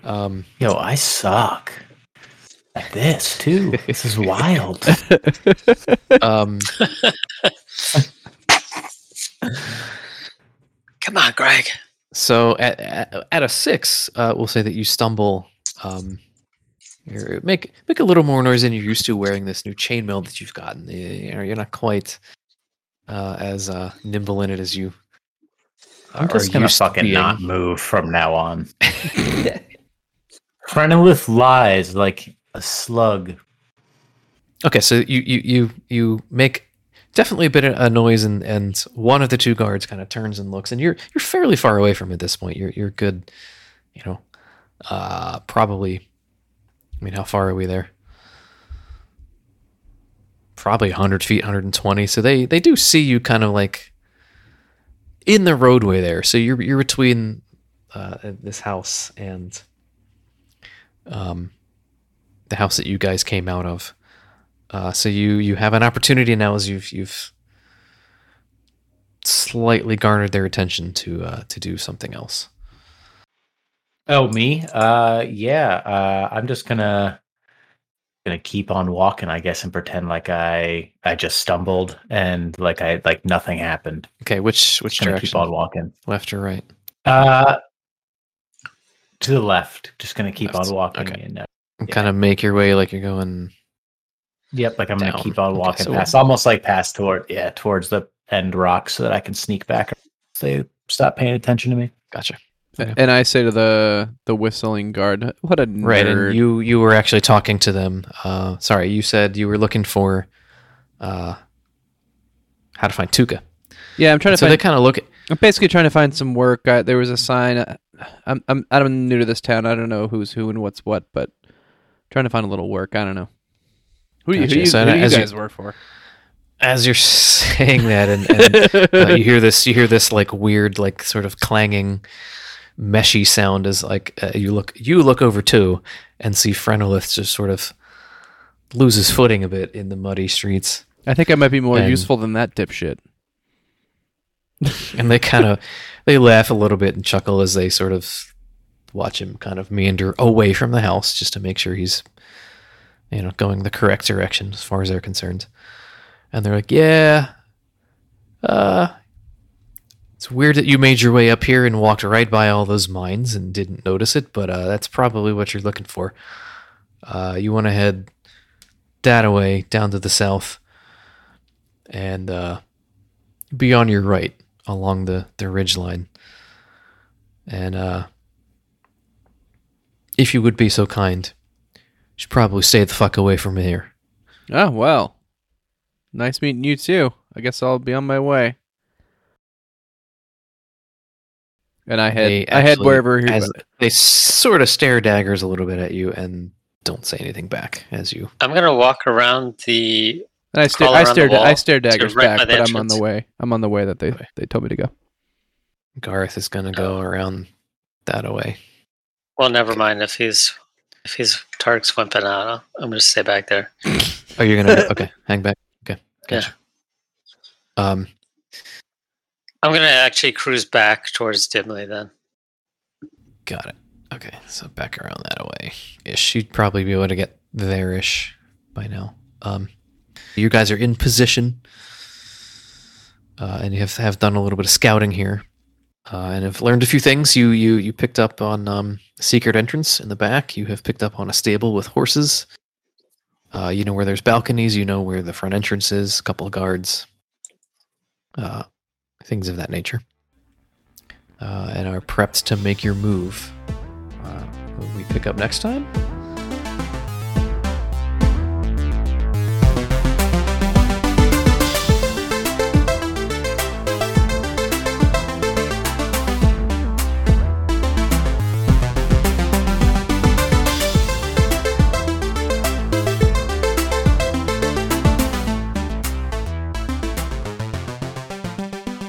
[SPEAKER 2] Um,
[SPEAKER 3] Yo, I suck at this too. This is wild. (laughs)
[SPEAKER 2] um,
[SPEAKER 5] Come on, Greg.
[SPEAKER 2] so at, at, at a six, uh, we'll say that you stumble. Um, you're, make make a little more noise than you're used to wearing this new chainmail that you've gotten. You know, you're not quite uh, as uh, nimble in it as you.
[SPEAKER 3] I'm
[SPEAKER 2] are
[SPEAKER 3] just gonna fucking
[SPEAKER 2] being.
[SPEAKER 3] not move from now on. (laughs) Frenelith lies like a slug.
[SPEAKER 2] Okay, so you you you you make definitely a bit of a noise, and and one of the two guards kind of turns and looks, and you're you're fairly far away from it at this point. You're you're good, you know, uh, probably. I mean, how far are we there? Probably 100 feet, 120. So they they do see you kind of like in the roadway there. So you're you're between uh, this house and um, the house that you guys came out of. Uh, so you you have an opportunity now as you've you've slightly garnered their attention to uh, to do something else.
[SPEAKER 3] Oh, me? Uh, yeah. Uh, I'm just gonna gonna keep on walking, I guess, and pretend like I I just stumbled and like I like nothing happened.
[SPEAKER 2] Okay, which which
[SPEAKER 3] Just
[SPEAKER 2] direction?
[SPEAKER 3] keep on walking.
[SPEAKER 2] Left or right?
[SPEAKER 3] Uh, to the left. Just gonna keep
[SPEAKER 2] Left,
[SPEAKER 3] on walking.
[SPEAKER 2] okay.
[SPEAKER 3] And, uh, Yeah.
[SPEAKER 2] kind of make your way like you're going.
[SPEAKER 3] yep, like I'm
[SPEAKER 2] Down.
[SPEAKER 3] gonna keep on
[SPEAKER 2] Okay,
[SPEAKER 3] walking
[SPEAKER 2] so-
[SPEAKER 3] past, almost like past toward yeah towards the end rock, so that I can sneak back. So they stop paying attention to me.
[SPEAKER 2] Gotcha. Okay.
[SPEAKER 1] And I say to the the whistling guard, "What a nerd!"
[SPEAKER 2] Right, and you you were actually talking to them. Uh, sorry, you said you were looking for uh, how to find Tuka.
[SPEAKER 1] yeah, I'm trying to
[SPEAKER 2] so
[SPEAKER 1] find.
[SPEAKER 2] they kind of look at
[SPEAKER 1] I'm basically trying to find some work. I, there was a sign. uh, I'm I'm I'm new to this town. I don't know who's who and what's what, but trying to find a little work. I don't know. Who do you, who
[SPEAKER 2] Gotcha.
[SPEAKER 1] do you,
[SPEAKER 2] So
[SPEAKER 1] who do you
[SPEAKER 2] as you-
[SPEAKER 1] guys work for?
[SPEAKER 2] as you're saying that, and, and uh, you hear this you hear this like weird like sort of clanging meshy sound as like uh, you look you look over too and see Frenolith just sort of loses footing a bit in the muddy streets
[SPEAKER 1] I think I might be more
[SPEAKER 2] And-
[SPEAKER 1] useful than that dipshit.
[SPEAKER 2] and they (laughs) kind of they laugh a little bit and chuckle as they sort of watch him kind of meander away from the house just to make sure he's you know going the correct direction as far as they're concerned and they're like yeah uh it's weird that you made your way up here and walked right by all those mines and didn't notice it but uh that's probably what you're looking for uh you want to head that away down to the south and uh be on your right along the the ridge line and uh if you would be so kind you should probably stay the fuck away from here
[SPEAKER 1] Oh well, nice meeting you too. I guess I'll be on my way. And I had
[SPEAKER 2] They
[SPEAKER 1] I
[SPEAKER 2] had
[SPEAKER 1] wherever he
[SPEAKER 2] as they sort of stare daggers a little bit at you and don't say anything back as you
[SPEAKER 5] I'm gonna walk around the.
[SPEAKER 1] and I stare I
[SPEAKER 5] around the
[SPEAKER 1] stare I
[SPEAKER 5] wall
[SPEAKER 1] stare daggers
[SPEAKER 5] right
[SPEAKER 1] back, but
[SPEAKER 5] the
[SPEAKER 1] I'm on the way. I'm on the way that they
[SPEAKER 2] Okay.
[SPEAKER 1] they told me to go.
[SPEAKER 2] garth is going to go around that away
[SPEAKER 5] Well, never mind if he's if he's Tark's wimping out. I'm gonna stay back there.
[SPEAKER 2] oh you're gonna okay hang back okay gotcha um
[SPEAKER 5] I'm gonna actually cruise back towards Dimly then.
[SPEAKER 2] Got it. Okay, so back around that way. You'd probably be able to get there ish by now. Um, you guys are in position, uh, and you have have done a little bit of scouting here, uh, and have learned a few things. You you you picked up on um, secret entrance in the back. You have picked up on a stable with horses. Uh, you know where there's balconies. You know where the front entrance is. A couple of guards. Uh, things of that nature uh, and are prepped to make your move. Uh, we pick up next time?